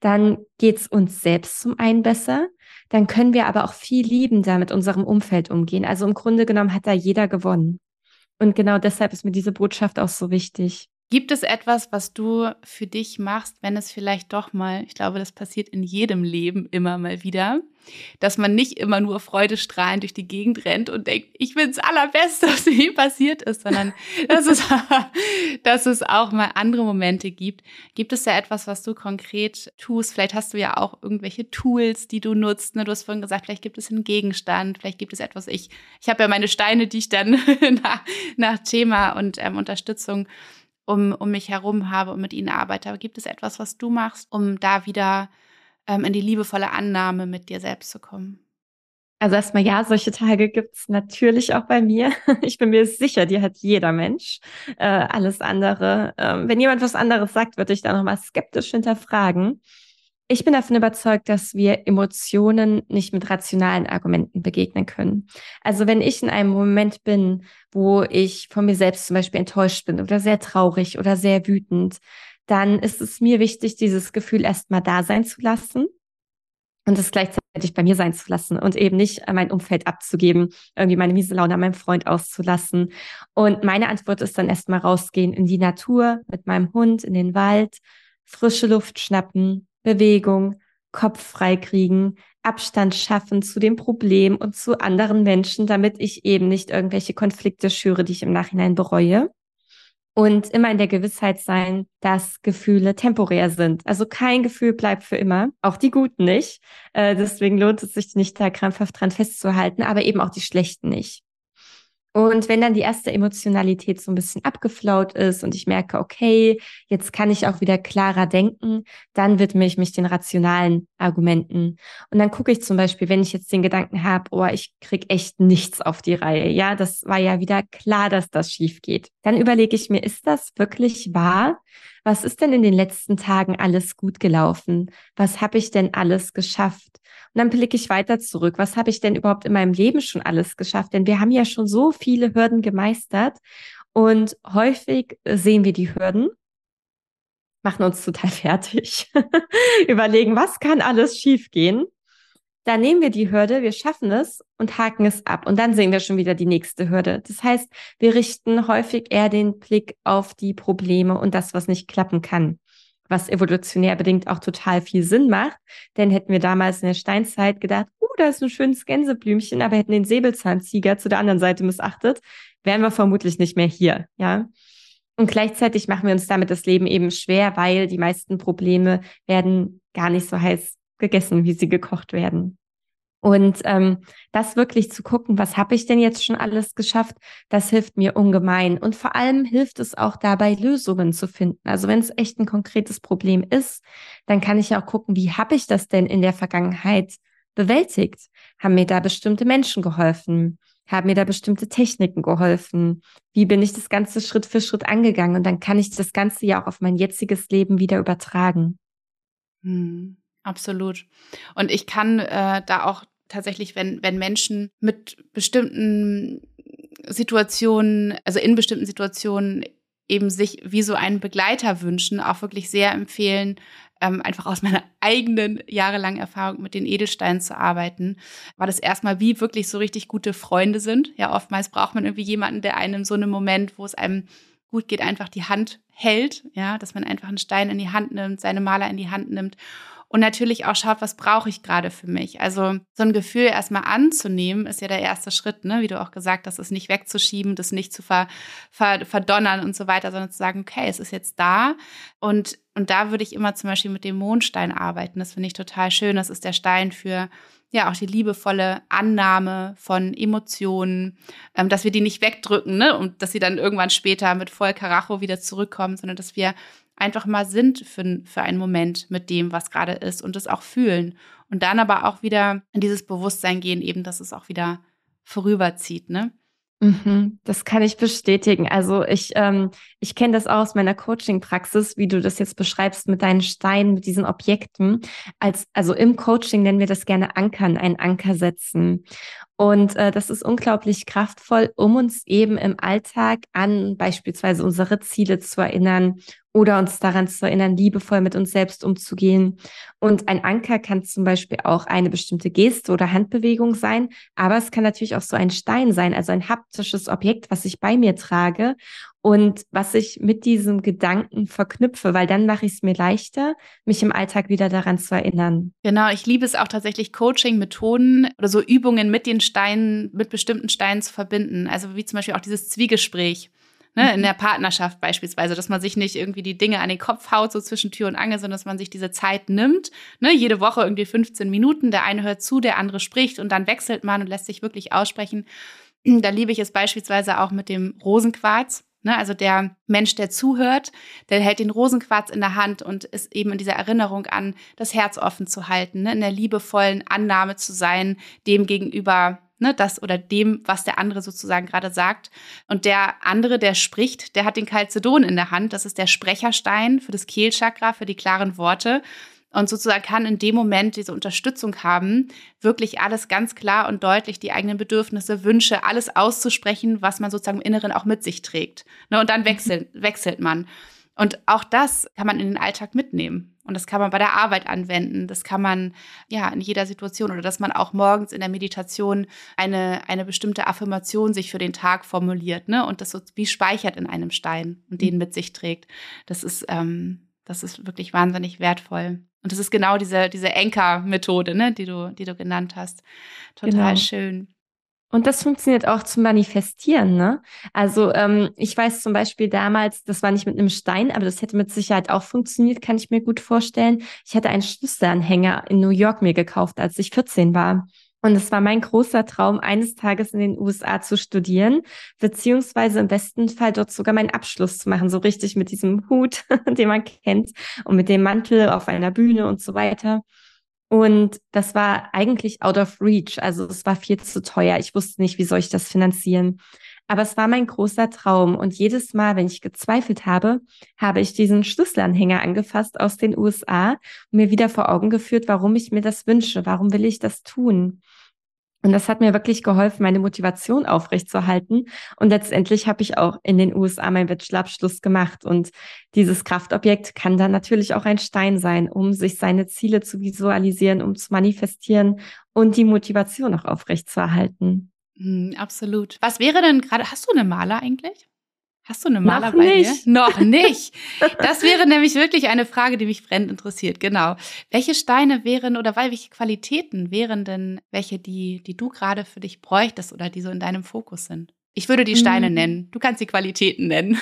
Dann geht's uns selbst zum einen besser. Dann können wir aber auch viel liebender mit unserem Umfeld umgehen. Also im Grunde genommen hat da jeder gewonnen. Und genau deshalb ist mir diese Botschaft auch so wichtig. Gibt es etwas, was du für dich machst, wenn es vielleicht doch mal, ich glaube, das passiert in jedem Leben immer mal wieder, dass man nicht immer nur freudestrahlend durch die Gegend rennt und denkt, ich bin das Allerbeste, was mir passiert ist, sondern dass es, dass es auch mal andere Momente gibt. Gibt es da etwas, was du konkret tust? Vielleicht hast du ja auch irgendwelche Tools, die du nutzt. Ne? Du hast vorhin gesagt, vielleicht gibt es einen Gegenstand, vielleicht gibt es etwas. Ich, ich habe ja meine Steine, die ich dann nach, nach Thema und ähm, Unterstützung um, um mich herum habe und mit ihnen arbeite. Aber gibt es etwas, was du machst, um da wieder ähm, in die liebevolle Annahme mit dir selbst zu kommen? Also erstmal ja, solche Tage gibt's natürlich auch bei mir. Ich bin mir sicher, die hat jeder Mensch. Äh, alles andere, äh, wenn jemand was anderes sagt, würde ich da nochmal skeptisch hinterfragen. Ich bin davon überzeugt, dass wir Emotionen nicht mit rationalen Argumenten begegnen können. Also wenn ich in einem Moment bin, wo ich von mir selbst zum Beispiel enttäuscht bin oder sehr traurig oder sehr wütend, dann ist es mir wichtig, dieses Gefühl erstmal da sein zu lassen und es gleichzeitig bei mir sein zu lassen und eben nicht mein Umfeld abzugeben, irgendwie meine miese Laune an meinem Freund auszulassen. Und meine Antwort ist dann erstmal rausgehen in die Natur mit meinem Hund, in den Wald, frische Luft schnappen, Bewegung, Kopf freikriegen, Abstand schaffen zu dem Problem und zu anderen Menschen, damit ich eben nicht irgendwelche Konflikte schüre, die ich im Nachhinein bereue. Und immer in der Gewissheit sein, dass Gefühle temporär sind. Also kein Gefühl bleibt für immer, auch die guten nicht. Äh, deswegen lohnt es sich nicht da krampfhaft dran festzuhalten, aber eben auch die schlechten nicht. Und wenn dann die erste Emotionalität so ein bisschen abgeflaut ist und ich merke, okay, jetzt kann ich auch wieder klarer denken, dann widme ich mich den rationalen Argumenten. Und dann gucke ich zum Beispiel, wenn ich jetzt den Gedanken habe, oh, ich krieg echt nichts auf die Reihe. Ja, das war ja wieder klar, dass das schief geht. Dann überlege ich mir, ist das wirklich wahr? Was ist denn in den letzten Tagen alles gut gelaufen? Was habe ich denn alles geschafft? Und dann blicke ich weiter zurück. Was habe ich denn überhaupt in meinem Leben schon alles geschafft? Denn wir haben ja schon so viele Hürden gemeistert und häufig sehen wir die Hürden, machen uns total fertig, überlegen, was kann alles schiefgehen? Dann nehmen wir die Hürde, wir schaffen es und haken es ab. Und dann sehen wir schon wieder die nächste Hürde. Das heißt, wir richten häufig eher den Blick auf die Probleme und das, was nicht klappen kann was evolutionär bedingt auch total viel Sinn macht. Denn hätten wir damals in der Steinzeit gedacht, uh, da ist ein schönes Gänseblümchen, aber hätten den Säbelzahntiger zu der anderen Seite missachtet, wären wir vermutlich nicht mehr hier, ja. Und gleichzeitig machen wir uns damit das Leben eben schwer, weil die meisten Probleme werden gar nicht so heiß gegessen, wie sie gekocht werden. Und ähm, das wirklich zu gucken, was habe ich denn jetzt schon alles geschafft, das hilft mir ungemein. Und vor allem hilft es auch dabei, Lösungen zu finden. Also wenn es echt ein konkretes Problem ist, dann kann ich ja auch gucken, wie habe ich das denn in der Vergangenheit bewältigt? Haben mir da bestimmte Menschen geholfen? Haben mir da bestimmte Techniken geholfen? Wie bin ich das Ganze Schritt für Schritt angegangen? Und dann kann ich das Ganze ja auch auf mein jetziges Leben wieder übertragen. Hm. Absolut. Und ich kann äh, da auch tatsächlich, wenn, wenn Menschen mit bestimmten Situationen, also in bestimmten Situationen eben sich wie so einen Begleiter wünschen, auch wirklich sehr empfehlen, ähm, einfach aus meiner eigenen jahrelangen Erfahrung mit den Edelsteinen zu arbeiten, war das erstmal wie wirklich so richtig gute Freunde sind. Ja, oftmals braucht man irgendwie jemanden, der einem so einem Moment, wo es einem gut geht, einfach die Hand hält, ja, dass man einfach einen Stein in die Hand nimmt, seine Maler in die Hand nimmt und natürlich auch schaut, was brauche ich gerade für mich. Also so ein Gefühl erstmal anzunehmen, ist ja der erste Schritt, ne? wie du auch gesagt hast, es nicht wegzuschieben, das nicht zu ver, ver, verdonnern und so weiter, sondern zu sagen, okay, es ist jetzt da und und da würde ich immer zum Beispiel mit dem Mondstein arbeiten. Das finde ich total schön. Das ist der Stein für ja auch die liebevolle Annahme von Emotionen, ähm, dass wir die nicht wegdrücken, ne? Und dass sie dann irgendwann später mit voll Karacho wieder zurückkommen, sondern dass wir einfach mal sind für, für einen Moment mit dem, was gerade ist und es auch fühlen. Und dann aber auch wieder in dieses Bewusstsein gehen, eben, dass es auch wieder vorüberzieht, ne? Mhm, das kann ich bestätigen. Also ich, ähm, ich kenne das auch aus meiner Coaching-Praxis, wie du das jetzt beschreibst mit deinen Steinen, mit diesen Objekten. Als, also im Coaching nennen wir das gerne Ankern, ein Anker setzen. Und äh, das ist unglaublich kraftvoll, um uns eben im Alltag an beispielsweise unsere Ziele zu erinnern oder uns daran zu erinnern, liebevoll mit uns selbst umzugehen. Und ein Anker kann zum Beispiel auch eine bestimmte Geste oder Handbewegung sein, aber es kann natürlich auch so ein Stein sein, also ein haptisches Objekt, was ich bei mir trage und was ich mit diesem Gedanken verknüpfe, weil dann mache ich es mir leichter, mich im Alltag wieder daran zu erinnern. Genau, ich liebe es auch tatsächlich, Coaching-Methoden oder so Übungen mit den Steinen, mit bestimmten Steinen zu verbinden. Also wie zum Beispiel auch dieses Zwiegespräch. Ne, in mhm. der Partnerschaft beispielsweise, dass man sich nicht irgendwie die Dinge an den Kopf haut, so zwischen Tür und Angel, sondern dass man sich diese Zeit nimmt. Ne, jede Woche irgendwie 15 Minuten, der eine hört zu, der andere spricht und dann wechselt man und lässt sich wirklich aussprechen. Da liebe ich es beispielsweise auch mit dem Rosenquarz. Ne, also der Mensch, der zuhört, der hält den Rosenquarz in der Hand und ist eben in dieser Erinnerung an, das Herz offen zu halten, ne, in der liebevollen Annahme zu sein, dem gegenüber, ne, das oder dem, was der andere sozusagen gerade sagt. Und der andere, der spricht, der hat den Calcedon in der Hand. Das ist der Sprecherstein für das Kehlchakra, für die klaren Worte und sozusagen kann in dem Moment diese Unterstützung haben, wirklich alles ganz klar und deutlich, die eigenen Bedürfnisse, Wünsche, alles auszusprechen, was man sozusagen im Inneren auch mit sich trägt. Ne, und dann wechselt, wechselt man. Und auch das kann man in den Alltag mitnehmen. Und das kann man bei der Arbeit anwenden. Das kann man ja in jeder Situation oder dass man auch morgens in der Meditation eine, eine bestimmte Affirmation sich für den Tag formuliert, ne? Und das so wie speichert in einem Stein und den mit sich trägt. Das ist, ähm, das ist wirklich wahnsinnig wertvoll. Und das ist genau diese, diese Anker-Methode, ne, die du, die du genannt hast. Total genau. schön. Und das funktioniert auch zum Manifestieren, ne? Also ähm, ich weiß zum Beispiel damals, das war nicht mit einem Stein, aber das hätte mit Sicherheit auch funktioniert, kann ich mir gut vorstellen. Ich hatte einen Schlüsselanhänger in New York mir gekauft, als ich 14 war. Und es war mein großer Traum, eines Tages in den USA zu studieren, beziehungsweise im besten Fall dort sogar meinen Abschluss zu machen, so richtig mit diesem Hut, den man kennt, und mit dem Mantel auf einer Bühne und so weiter. Und das war eigentlich out of reach, also es war viel zu teuer. Ich wusste nicht, wie soll ich das finanzieren. Aber es war mein großer Traum. Und jedes Mal, wenn ich gezweifelt habe, habe ich diesen Schlüsselanhänger angefasst aus den USA und mir wieder vor Augen geführt, warum ich mir das wünsche, warum will ich das tun. Und das hat mir wirklich geholfen, meine Motivation aufrechtzuerhalten. Und letztendlich habe ich auch in den USA meinen Bachelorabschluss gemacht. Und dieses Kraftobjekt kann dann natürlich auch ein Stein sein, um sich seine Ziele zu visualisieren, um zu manifestieren und die Motivation auch aufrechtzuerhalten. Mm, absolut. Was wäre denn gerade, hast du eine Maler eigentlich? Hast du eine Maler Noch bei nicht. dir? Noch nicht. Das wäre nämlich wirklich eine Frage, die mich brennend interessiert. Genau. Welche Steine wären oder welche Qualitäten wären denn welche, die, die du gerade für dich bräuchtest oder die so in deinem Fokus sind? Ich würde die Steine hm. nennen. Du kannst die Qualitäten nennen.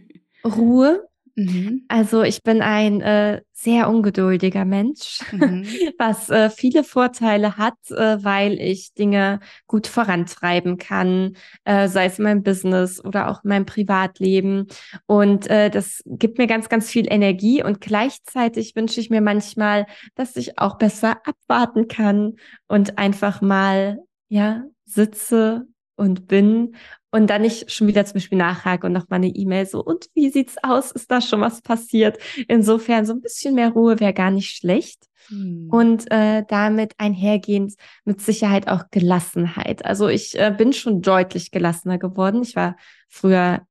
Ruhe, Mhm. Also ich bin ein äh, sehr ungeduldiger Mensch, mhm. was äh, viele Vorteile hat, äh, weil ich Dinge gut vorantreiben kann, äh, sei es in meinem Business oder auch in meinem Privatleben. Und äh, das gibt mir ganz, ganz viel Energie und gleichzeitig wünsche ich mir manchmal, dass ich auch besser abwarten kann und einfach mal ja sitze und bin und dann nicht schon wieder zum Beispiel nachhake und noch mal eine E-Mail so, und wie sieht's aus? Ist da schon was passiert? Insofern so ein bisschen mehr Ruhe wäre gar nicht schlecht. Hm. Und äh, damit einhergehend mit Sicherheit auch Gelassenheit. Also ich äh, bin schon deutlich gelassener geworden. Ich war früher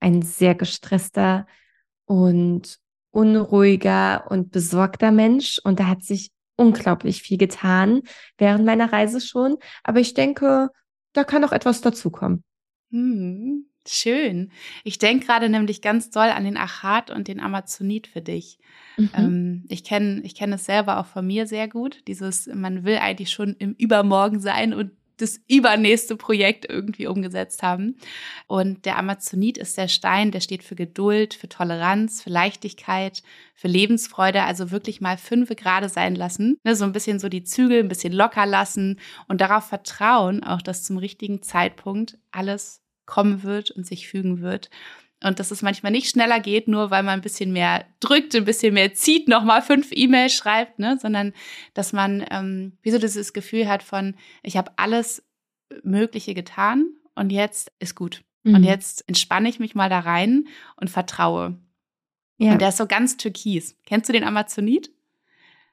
ein sehr gestresster und unruhiger und besorgter Mensch. Und da hat sich unglaublich viel getan während meiner Reise schon. Aber ich denke, da kann noch etwas dazukommen. Hm, schön. Ich denke gerade nämlich ganz doll an den Achat und den Amazonit für dich. Mhm. Ähm, ich kenne ich kenn es selber auch von mir sehr gut. Dieses, man will eigentlich schon im Übermorgen sein und das übernächste Projekt irgendwie umgesetzt haben. Und der Amazonit ist der Stein, der steht für Geduld, für Toleranz, für Leichtigkeit, für Lebensfreude. Also wirklich mal fünf gerade sein lassen. Ne, so ein bisschen so die Zügel ein bisschen locker lassen und darauf vertrauen, auch dass zum richtigen Zeitpunkt alles kommen wird und sich fügen wird. Und dass es manchmal nicht schneller geht, nur weil man ein bisschen mehr drückt, ein bisschen mehr zieht, nochmal fünf E-Mails schreibt, ne? sondern dass man ähm, wie so dieses Gefühl hat von, ich habe alles Mögliche getan und jetzt ist gut. Mhm. Und jetzt entspanne ich mich mal da rein und vertraue. Ja. Und der ist so ganz türkis. Kennst du den Amazonit?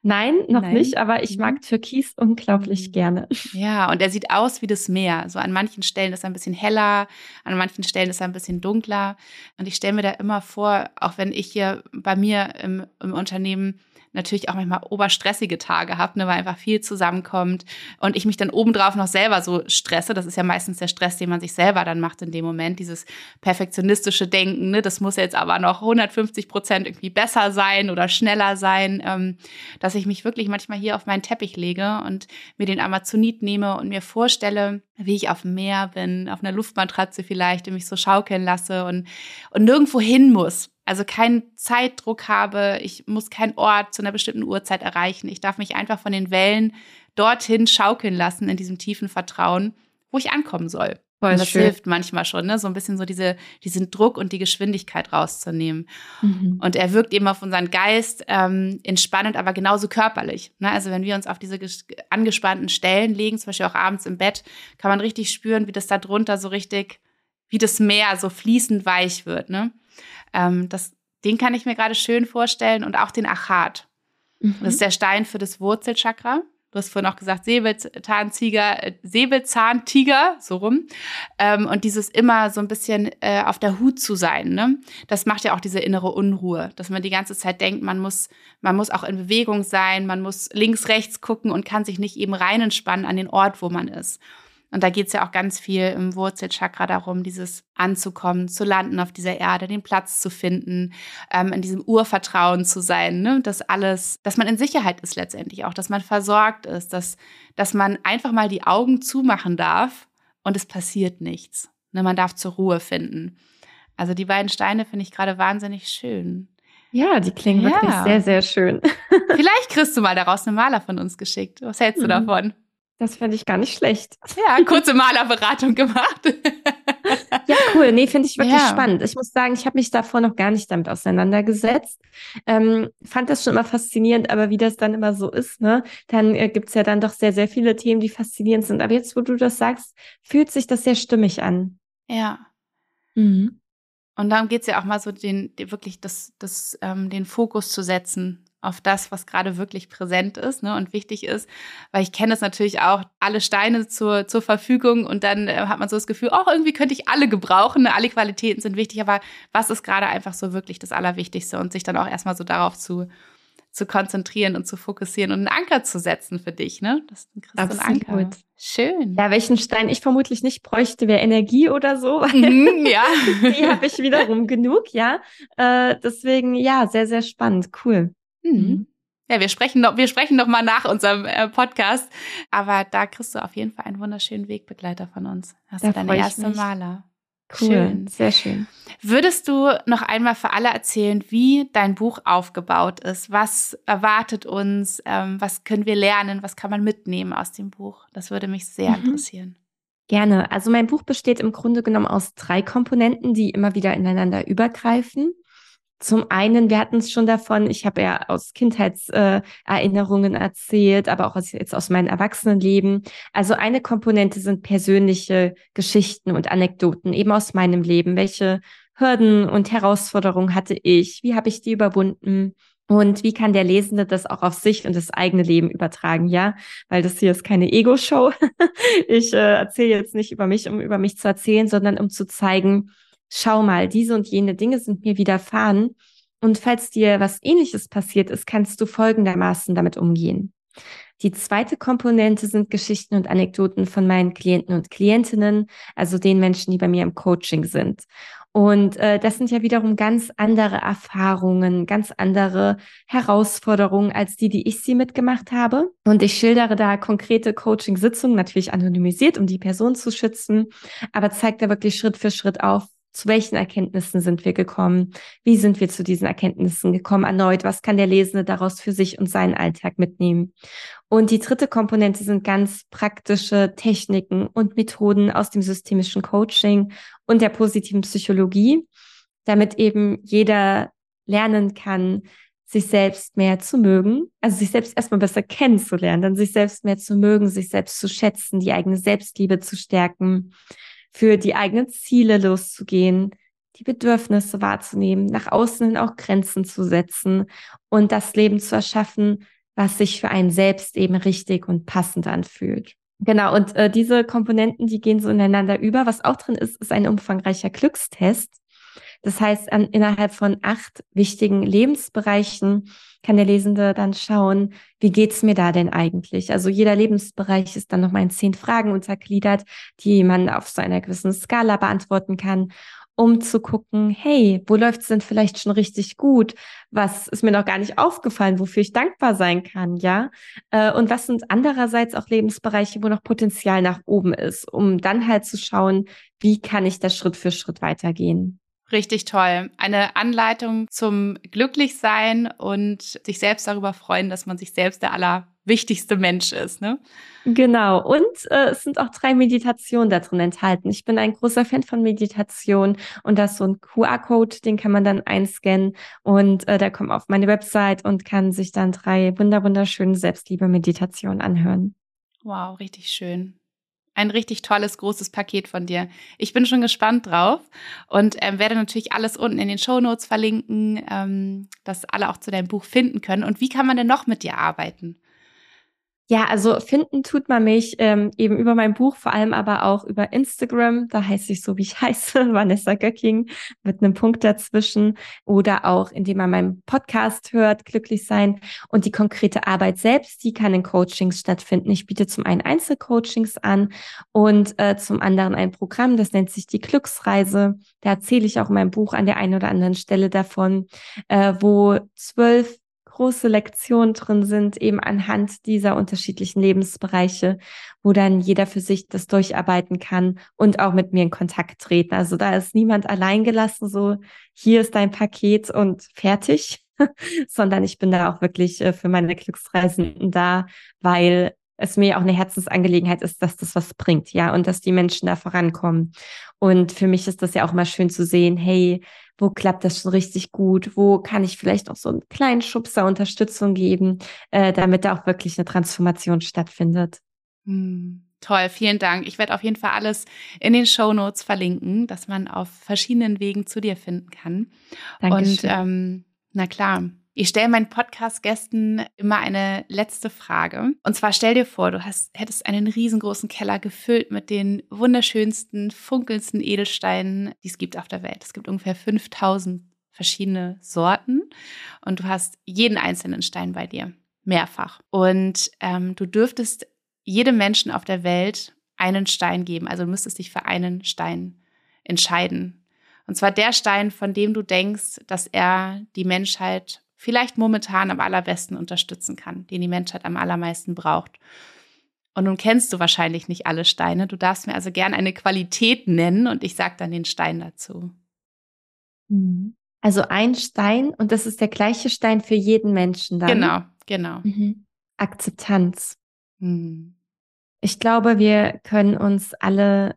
Nein, noch Nein. nicht, aber ich mag mhm. Türkis unglaublich mhm. gerne. Ja, und er sieht aus wie das Meer. So an manchen Stellen ist er ein bisschen heller, an manchen Stellen ist er ein bisschen dunkler. Und ich stelle mir da immer vor, auch wenn ich hier bei mir im, im Unternehmen natürlich auch manchmal oberstressige Tage habe, ne, weil einfach viel zusammenkommt und ich mich dann obendrauf noch selber so stresse. Das ist ja meistens der Stress, den man sich selber dann macht in dem Moment, dieses perfektionistische Denken. Ne, das muss jetzt aber noch 150 Prozent irgendwie besser sein oder schneller sein, ähm, dass ich mich wirklich manchmal hier auf meinen Teppich lege und mir den Amazonit nehme und mir vorstelle, wie ich auf dem Meer bin, auf einer Luftmatratze vielleicht und mich so schaukeln lasse und, und nirgendwo hin muss. Also keinen Zeitdruck habe, ich muss keinen Ort zu einer bestimmten Uhrzeit erreichen. Ich darf mich einfach von den Wellen dorthin schaukeln lassen in diesem tiefen Vertrauen, wo ich ankommen soll. Voll und das schön. hilft manchmal schon, ne? so ein bisschen so diese, diesen Druck und die Geschwindigkeit rauszunehmen. Mhm. Und er wirkt eben auf unseren Geist ähm, entspannend, aber genauso körperlich. Ne? Also wenn wir uns auf diese angespannten Stellen legen, zum Beispiel auch abends im Bett, kann man richtig spüren, wie das da drunter so richtig, wie das Meer so fließend weich wird. Ne? Ähm, das, den kann ich mir gerade schön vorstellen und auch den Achat. Mhm. Das ist der Stein für das Wurzelchakra. Du hast vorhin auch gesagt, Säbelzahntiger, äh, Säbelzahntiger, so rum. Ähm, und dieses immer so ein bisschen äh, auf der Hut zu sein, ne? Das macht ja auch diese innere Unruhe, dass man die ganze Zeit denkt, man muss, man muss auch in Bewegung sein, man muss links, rechts gucken und kann sich nicht eben rein entspannen an den Ort, wo man ist. Und da geht es ja auch ganz viel im Wurzelchakra darum, dieses anzukommen, zu landen auf dieser Erde, den Platz zu finden, ähm, in diesem Urvertrauen zu sein, ne? dass alles, dass man in Sicherheit ist letztendlich auch, dass man versorgt ist, dass, dass man einfach mal die Augen zumachen darf und es passiert nichts. Ne? Man darf zur Ruhe finden. Also die beiden Steine finde ich gerade wahnsinnig schön. Ja, die klingen ja. wirklich sehr, sehr schön. Vielleicht kriegst du mal daraus eine Maler von uns geschickt. Was hältst du mhm. davon? Das fände ich gar nicht schlecht. Ja, kurze Malerberatung gemacht. ja, cool. Nee, finde ich wirklich ja. spannend. Ich muss sagen, ich habe mich davor noch gar nicht damit auseinandergesetzt. Ähm, fand das schon immer faszinierend, aber wie das dann immer so ist, ne, dann äh, gibt es ja dann doch sehr, sehr viele Themen, die faszinierend sind. Aber jetzt, wo du das sagst, fühlt sich das sehr stimmig an. Ja. Mhm. Und darum geht es ja auch mal so, den, den wirklich das, das, ähm, den Fokus zu setzen auf das, was gerade wirklich präsent ist ne, und wichtig ist. Weil ich kenne es natürlich auch, alle Steine zur, zur Verfügung und dann äh, hat man so das Gefühl, oh, irgendwie könnte ich alle gebrauchen, ne? alle Qualitäten sind wichtig, aber was ist gerade einfach so wirklich das Allerwichtigste und sich dann auch erstmal so darauf zu, zu konzentrieren und zu fokussieren und einen Anker zu setzen für dich, ne? Das ist ein Anker. Schön. Ja, welchen Stein ich vermutlich nicht bräuchte, wäre Energie oder so. Mhm, ja. die habe ich wiederum genug, ja. Äh, deswegen, ja, sehr, sehr spannend. Cool. Mhm. mhm. Ja, wir sprechen noch, wir sprechen noch mal nach unserem äh, Podcast. Aber da kriegst du auf jeden Fall einen wunderschönen Wegbegleiter von uns. Hast da du deine erste Maler. Cool, schön. sehr schön. Würdest du noch einmal für alle erzählen, wie dein Buch aufgebaut ist? Was erwartet uns? Ähm, was können wir lernen? Was kann man mitnehmen aus dem Buch? Das würde mich sehr mhm. interessieren. Gerne. Also mein Buch besteht im Grunde genommen aus drei Komponenten, die immer wieder ineinander übergreifen. Zum einen, wir hatten es schon davon, ich habe ja aus Kindheitserinnerungen äh, erzählt, aber auch aus, jetzt aus meinem Erwachsenenleben. Also eine Komponente sind persönliche Geschichten und Anekdoten eben aus meinem Leben. Welche Hürden und Herausforderungen hatte ich? Wie habe ich die überwunden? Und wie kann der Lesende das auch auf sich und das eigene Leben übertragen? Ja, weil das hier ist keine Ego-Show. ich äh, erzähle jetzt nicht über mich, um über mich zu erzählen, sondern um zu zeigen, schau mal, diese und jene Dinge sind mir widerfahren. Und falls dir was ähnliches passiert ist, kannst du folgendermaßen damit umgehen. Die zweite Komponente sind Geschichten und Anekdoten von meinen Klienten und Klientinnen, also den Menschen, die bei mir im Coaching sind. Und äh, das sind ja wiederum ganz andere Erfahrungen, ganz andere Herausforderungen als die, die ich sie mitgemacht habe. Und ich schildere da konkrete Coaching-Sitzungen, natürlich anonymisiert, um die Person zu schützen, aber zeigt da wirklich Schritt für Schritt auf, zu welchen Erkenntnissen sind wir gekommen? Wie sind wir zu diesen Erkenntnissen gekommen? Erneut, was kann der Lesende daraus für sich und seinen Alltag mitnehmen? Und die dritte Komponente sind ganz praktische Techniken und Methoden aus dem systemischen Coaching und der positiven Psychologie, damit eben jeder lernen kann, sich selbst mehr zu mögen, also sich selbst erstmal besser kennenzulernen, dann sich selbst mehr zu mögen, sich selbst zu schätzen, die eigene Selbstliebe zu stärken für die eigenen Ziele loszugehen, die Bedürfnisse wahrzunehmen, nach außen hin auch Grenzen zu setzen und das Leben zu erschaffen, was sich für einen selbst eben richtig und passend anfühlt. Genau, und äh, diese Komponenten, die gehen so ineinander über. Was auch drin ist, ist ein umfangreicher Glückstest. Das heißt, an, innerhalb von acht wichtigen Lebensbereichen kann der Lesende dann schauen, wie geht's mir da denn eigentlich? Also jeder Lebensbereich ist dann nochmal in zehn Fragen untergliedert, die man auf so einer gewissen Skala beantworten kann um zu gucken, hey, wo läuft es denn vielleicht schon richtig gut? Was ist mir noch gar nicht aufgefallen, wofür ich dankbar sein kann, ja? Äh, und was sind andererseits auch Lebensbereiche, wo noch Potenzial nach oben ist, um dann halt zu schauen, wie kann ich da Schritt für Schritt weitergehen? Richtig toll. Eine Anleitung zum Glücklichsein und sich selbst darüber freuen, dass man sich selbst der allerwichtigste Mensch ist, ne? Genau. Und äh, es sind auch drei Meditationen da drin enthalten. Ich bin ein großer Fan von Meditation und da ist so ein QR-Code, den kann man dann einscannen und äh, der kommt auf meine Website und kann sich dann drei wunderschöne Selbstliebe-Meditationen anhören. Wow, richtig schön ein richtig tolles, großes Paket von dir. Ich bin schon gespannt drauf und ähm, werde natürlich alles unten in den Show Notes verlinken, ähm, dass alle auch zu deinem Buch finden können. Und wie kann man denn noch mit dir arbeiten? Ja, also finden tut man mich ähm, eben über mein Buch, vor allem aber auch über Instagram. Da heiße ich so, wie ich heiße, Vanessa Göcking, mit einem Punkt dazwischen. Oder auch, indem man meinen Podcast hört, glücklich sein. Und die konkrete Arbeit selbst, die kann in Coachings stattfinden. Ich biete zum einen Einzelcoachings an und äh, zum anderen ein Programm, das nennt sich die Glücksreise. Da erzähle ich auch in meinem Buch an der einen oder anderen Stelle davon, äh, wo zwölf große Lektionen drin sind, eben anhand dieser unterschiedlichen Lebensbereiche, wo dann jeder für sich das durcharbeiten kann und auch mit mir in Kontakt treten. Also da ist niemand allein gelassen, so hier ist dein Paket und fertig, sondern ich bin da auch wirklich äh, für meine Glücksreisenden da, weil es mir auch eine Herzensangelegenheit ist, dass das was bringt, ja, und dass die Menschen da vorankommen. Und für mich ist das ja auch mal schön zu sehen, hey, wo klappt das schon richtig gut, wo kann ich vielleicht auch so einen kleinen Schubser Unterstützung geben, äh, damit da auch wirklich eine Transformation stattfindet. Hm. Toll, vielen Dank. Ich werde auf jeden Fall alles in den Show Notes verlinken, dass man auf verschiedenen Wegen zu dir finden kann. Dankeschön. Und ähm, na klar, ich stelle meinen Podcast-Gästen immer eine letzte Frage. Und zwar stell dir vor, du hast, hättest einen riesengroßen Keller gefüllt mit den wunderschönsten, funkelndsten Edelsteinen, die es gibt auf der Welt. Es gibt ungefähr 5000 verschiedene Sorten und du hast jeden einzelnen Stein bei dir. Mehrfach. Und ähm, du dürftest jedem Menschen auf der Welt einen Stein geben. Also du müsstest dich für einen Stein entscheiden. Und zwar der Stein, von dem du denkst, dass er die Menschheit vielleicht momentan am allerbesten unterstützen kann, den die Menschheit am allermeisten braucht. Und nun kennst du wahrscheinlich nicht alle Steine. Du darfst mir also gern eine Qualität nennen und ich sage dann den Stein dazu. Mhm. Also ein Stein und das ist der gleiche Stein für jeden Menschen dann. Genau, genau. Mhm. Akzeptanz. Mhm. Ich glaube, wir können uns alle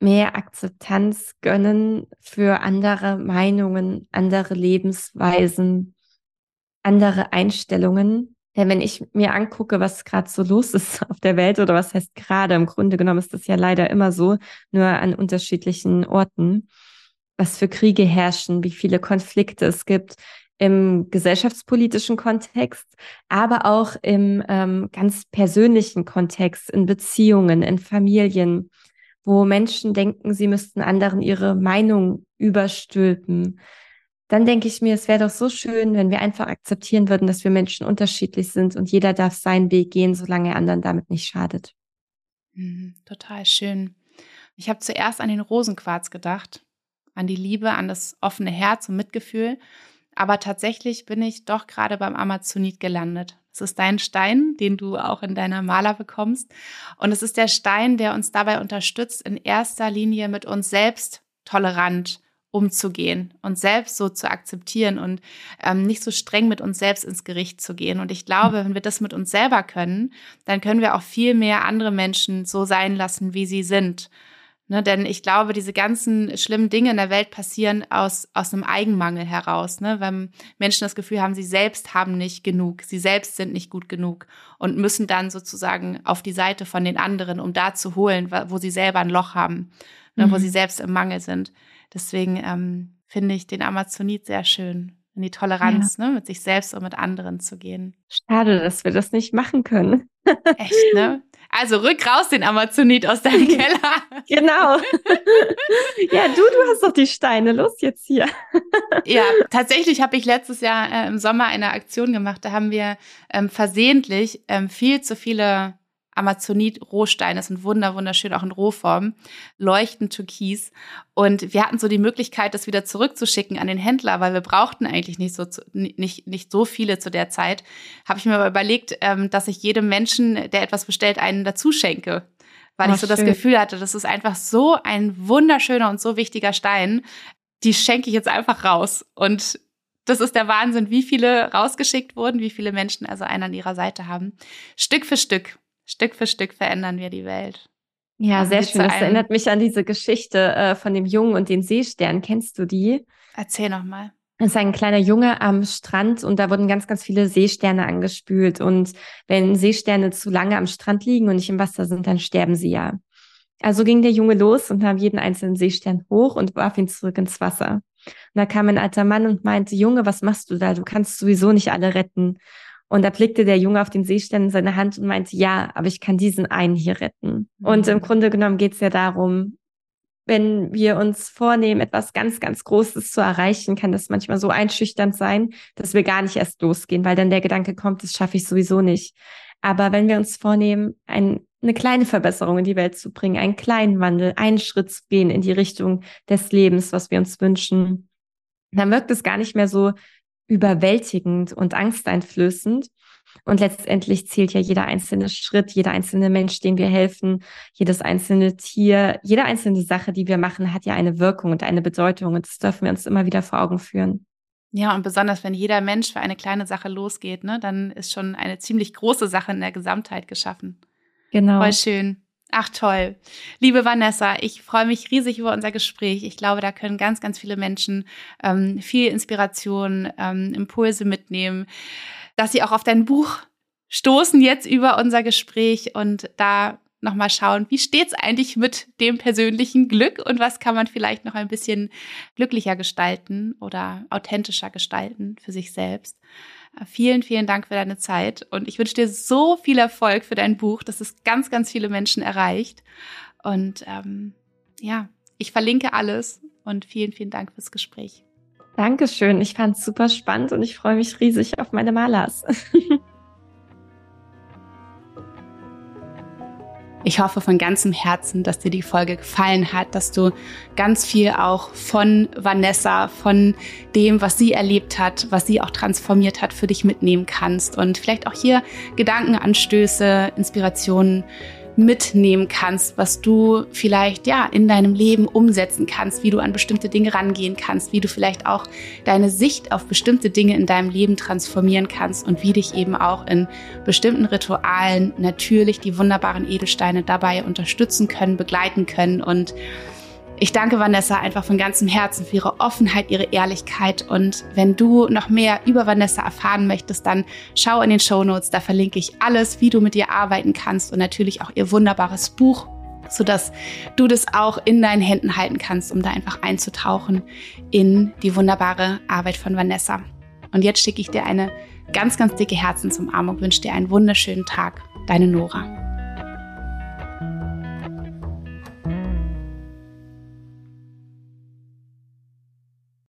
mehr Akzeptanz gönnen für andere Meinungen, andere Lebensweisen, andere Einstellungen. Denn wenn ich mir angucke, was gerade so los ist auf der Welt oder was heißt gerade, im Grunde genommen ist das ja leider immer so, nur an unterschiedlichen Orten, was für Kriege herrschen, wie viele Konflikte es gibt im gesellschaftspolitischen Kontext, aber auch im ähm, ganz persönlichen Kontext, in Beziehungen, in Familien, wo Menschen denken, sie müssten anderen ihre Meinung überstülpen, dann denke ich mir, es wäre doch so schön, wenn wir einfach akzeptieren würden, dass wir Menschen unterschiedlich sind und jeder darf seinen Weg gehen, solange er anderen damit nicht schadet. Mhm, total schön. Ich habe zuerst an den Rosenquarz gedacht, an die Liebe, an das offene Herz und Mitgefühl. Aber tatsächlich bin ich doch gerade beim Amazonit gelandet. Es ist dein Stein, den du auch in deiner Maler bekommst. Und es ist der Stein, der uns dabei unterstützt, in erster Linie mit uns selbst tolerant umzugehen und selbst so zu akzeptieren und ähm, nicht so streng mit uns selbst ins Gericht zu gehen. Und ich glaube, wenn wir das mit uns selber können, dann können wir auch viel mehr andere Menschen so sein lassen, wie sie sind. Ne, denn ich glaube, diese ganzen schlimmen Dinge in der Welt passieren aus, aus einem Eigenmangel heraus, ne? wenn Menschen das Gefühl haben, sie selbst haben nicht genug, sie selbst sind nicht gut genug und müssen dann sozusagen auf die Seite von den anderen, um da zu holen, wo sie selber ein Loch haben, ne? mhm. wo sie selbst im Mangel sind. Deswegen ähm, finde ich den Amazonit sehr schön. In die Toleranz, ja. ne, mit sich selbst und mit anderen zu gehen. Schade, dass wir das nicht machen können. Echt, ne? Also rück raus den Amazonit aus deinem Keller. genau. ja, du, du hast doch die Steine. Los jetzt hier. ja, tatsächlich habe ich letztes Jahr äh, im Sommer eine Aktion gemacht. Da haben wir ähm, versehentlich ähm, viel zu viele Amazonit-Rohsteine, sind wunder, wunderschön, auch in Rohform, leuchten türkis. Und wir hatten so die Möglichkeit, das wieder zurückzuschicken an den Händler, weil wir brauchten eigentlich nicht so, nicht, nicht so viele zu der Zeit. Habe ich mir aber überlegt, ähm, dass ich jedem Menschen, der etwas bestellt, einen dazu schenke. Weil oh, ich so schön. das Gefühl hatte, das ist einfach so ein wunderschöner und so wichtiger Stein. Die schenke ich jetzt einfach raus. Und das ist der Wahnsinn, wie viele rausgeschickt wurden, wie viele Menschen also einen an ihrer Seite haben. Stück für Stück. Stück für Stück verändern wir die Welt. Ja, sehr schön. Das erinnert mich an diese Geschichte äh, von dem Jungen und den Seestern. Kennst du die? Erzähl noch mal. Es ist ein kleiner Junge am Strand und da wurden ganz, ganz viele Seesterne angespült. Und wenn Seesterne zu lange am Strand liegen und nicht im Wasser sind, dann sterben sie ja. Also ging der Junge los und nahm jeden einzelnen Seestern hoch und warf ihn zurück ins Wasser. Und da kam ein alter Mann und meinte, Junge, was machst du da? Du kannst sowieso nicht alle retten. Und da blickte der Junge auf den Seestern in seine Hand und meinte, ja, aber ich kann diesen einen hier retten. Mhm. Und im Grunde genommen geht es ja darum, wenn wir uns vornehmen, etwas ganz, ganz Großes zu erreichen, kann das manchmal so einschüchternd sein, dass wir gar nicht erst losgehen, weil dann der Gedanke kommt, das schaffe ich sowieso nicht. Aber wenn wir uns vornehmen, ein, eine kleine Verbesserung in die Welt zu bringen, einen kleinen Wandel, einen Schritt zu gehen in die Richtung des Lebens, was wir uns wünschen, dann wirkt es gar nicht mehr so überwältigend und angsteinflößend. Und letztendlich zählt ja jeder einzelne Schritt, jeder einzelne Mensch, dem wir helfen, jedes einzelne Tier, jede einzelne Sache, die wir machen, hat ja eine Wirkung und eine Bedeutung. Und das dürfen wir uns immer wieder vor Augen führen. Ja, und besonders wenn jeder Mensch für eine kleine Sache losgeht, ne, dann ist schon eine ziemlich große Sache in der Gesamtheit geschaffen. Genau. Voll schön. Ach toll. Liebe Vanessa, ich freue mich riesig über unser Gespräch. Ich glaube, da können ganz, ganz viele Menschen ähm, viel Inspiration, ähm, Impulse mitnehmen, dass sie auch auf dein Buch stoßen jetzt über unser Gespräch und da nochmal schauen, wie steht's eigentlich mit dem persönlichen Glück und was kann man vielleicht noch ein bisschen glücklicher gestalten oder authentischer gestalten für sich selbst. Vielen, vielen Dank für deine Zeit und ich wünsche dir so viel Erfolg für dein Buch, dass es ganz, ganz viele Menschen erreicht. Und ähm, ja, ich verlinke alles und vielen, vielen Dank fürs Gespräch. Dankeschön. Ich fand es super spannend und ich freue mich riesig auf meine Malers. Ich hoffe von ganzem Herzen, dass dir die Folge gefallen hat, dass du ganz viel auch von Vanessa, von dem, was sie erlebt hat, was sie auch transformiert hat, für dich mitnehmen kannst. Und vielleicht auch hier Gedankenanstöße, Inspirationen mitnehmen kannst, was du vielleicht ja in deinem Leben umsetzen kannst, wie du an bestimmte Dinge rangehen kannst, wie du vielleicht auch deine Sicht auf bestimmte Dinge in deinem Leben transformieren kannst und wie dich eben auch in bestimmten Ritualen natürlich die wunderbaren Edelsteine dabei unterstützen können, begleiten können und ich danke Vanessa einfach von ganzem Herzen für ihre Offenheit, ihre Ehrlichkeit. Und wenn du noch mehr über Vanessa erfahren möchtest, dann schau in den Show Notes. Da verlinke ich alles, wie du mit ihr arbeiten kannst und natürlich auch ihr wunderbares Buch, sodass du das auch in deinen Händen halten kannst, um da einfach einzutauchen in die wunderbare Arbeit von Vanessa. Und jetzt schicke ich dir eine ganz, ganz dicke Herzensumarmung, wünsche dir einen wunderschönen Tag. Deine Nora.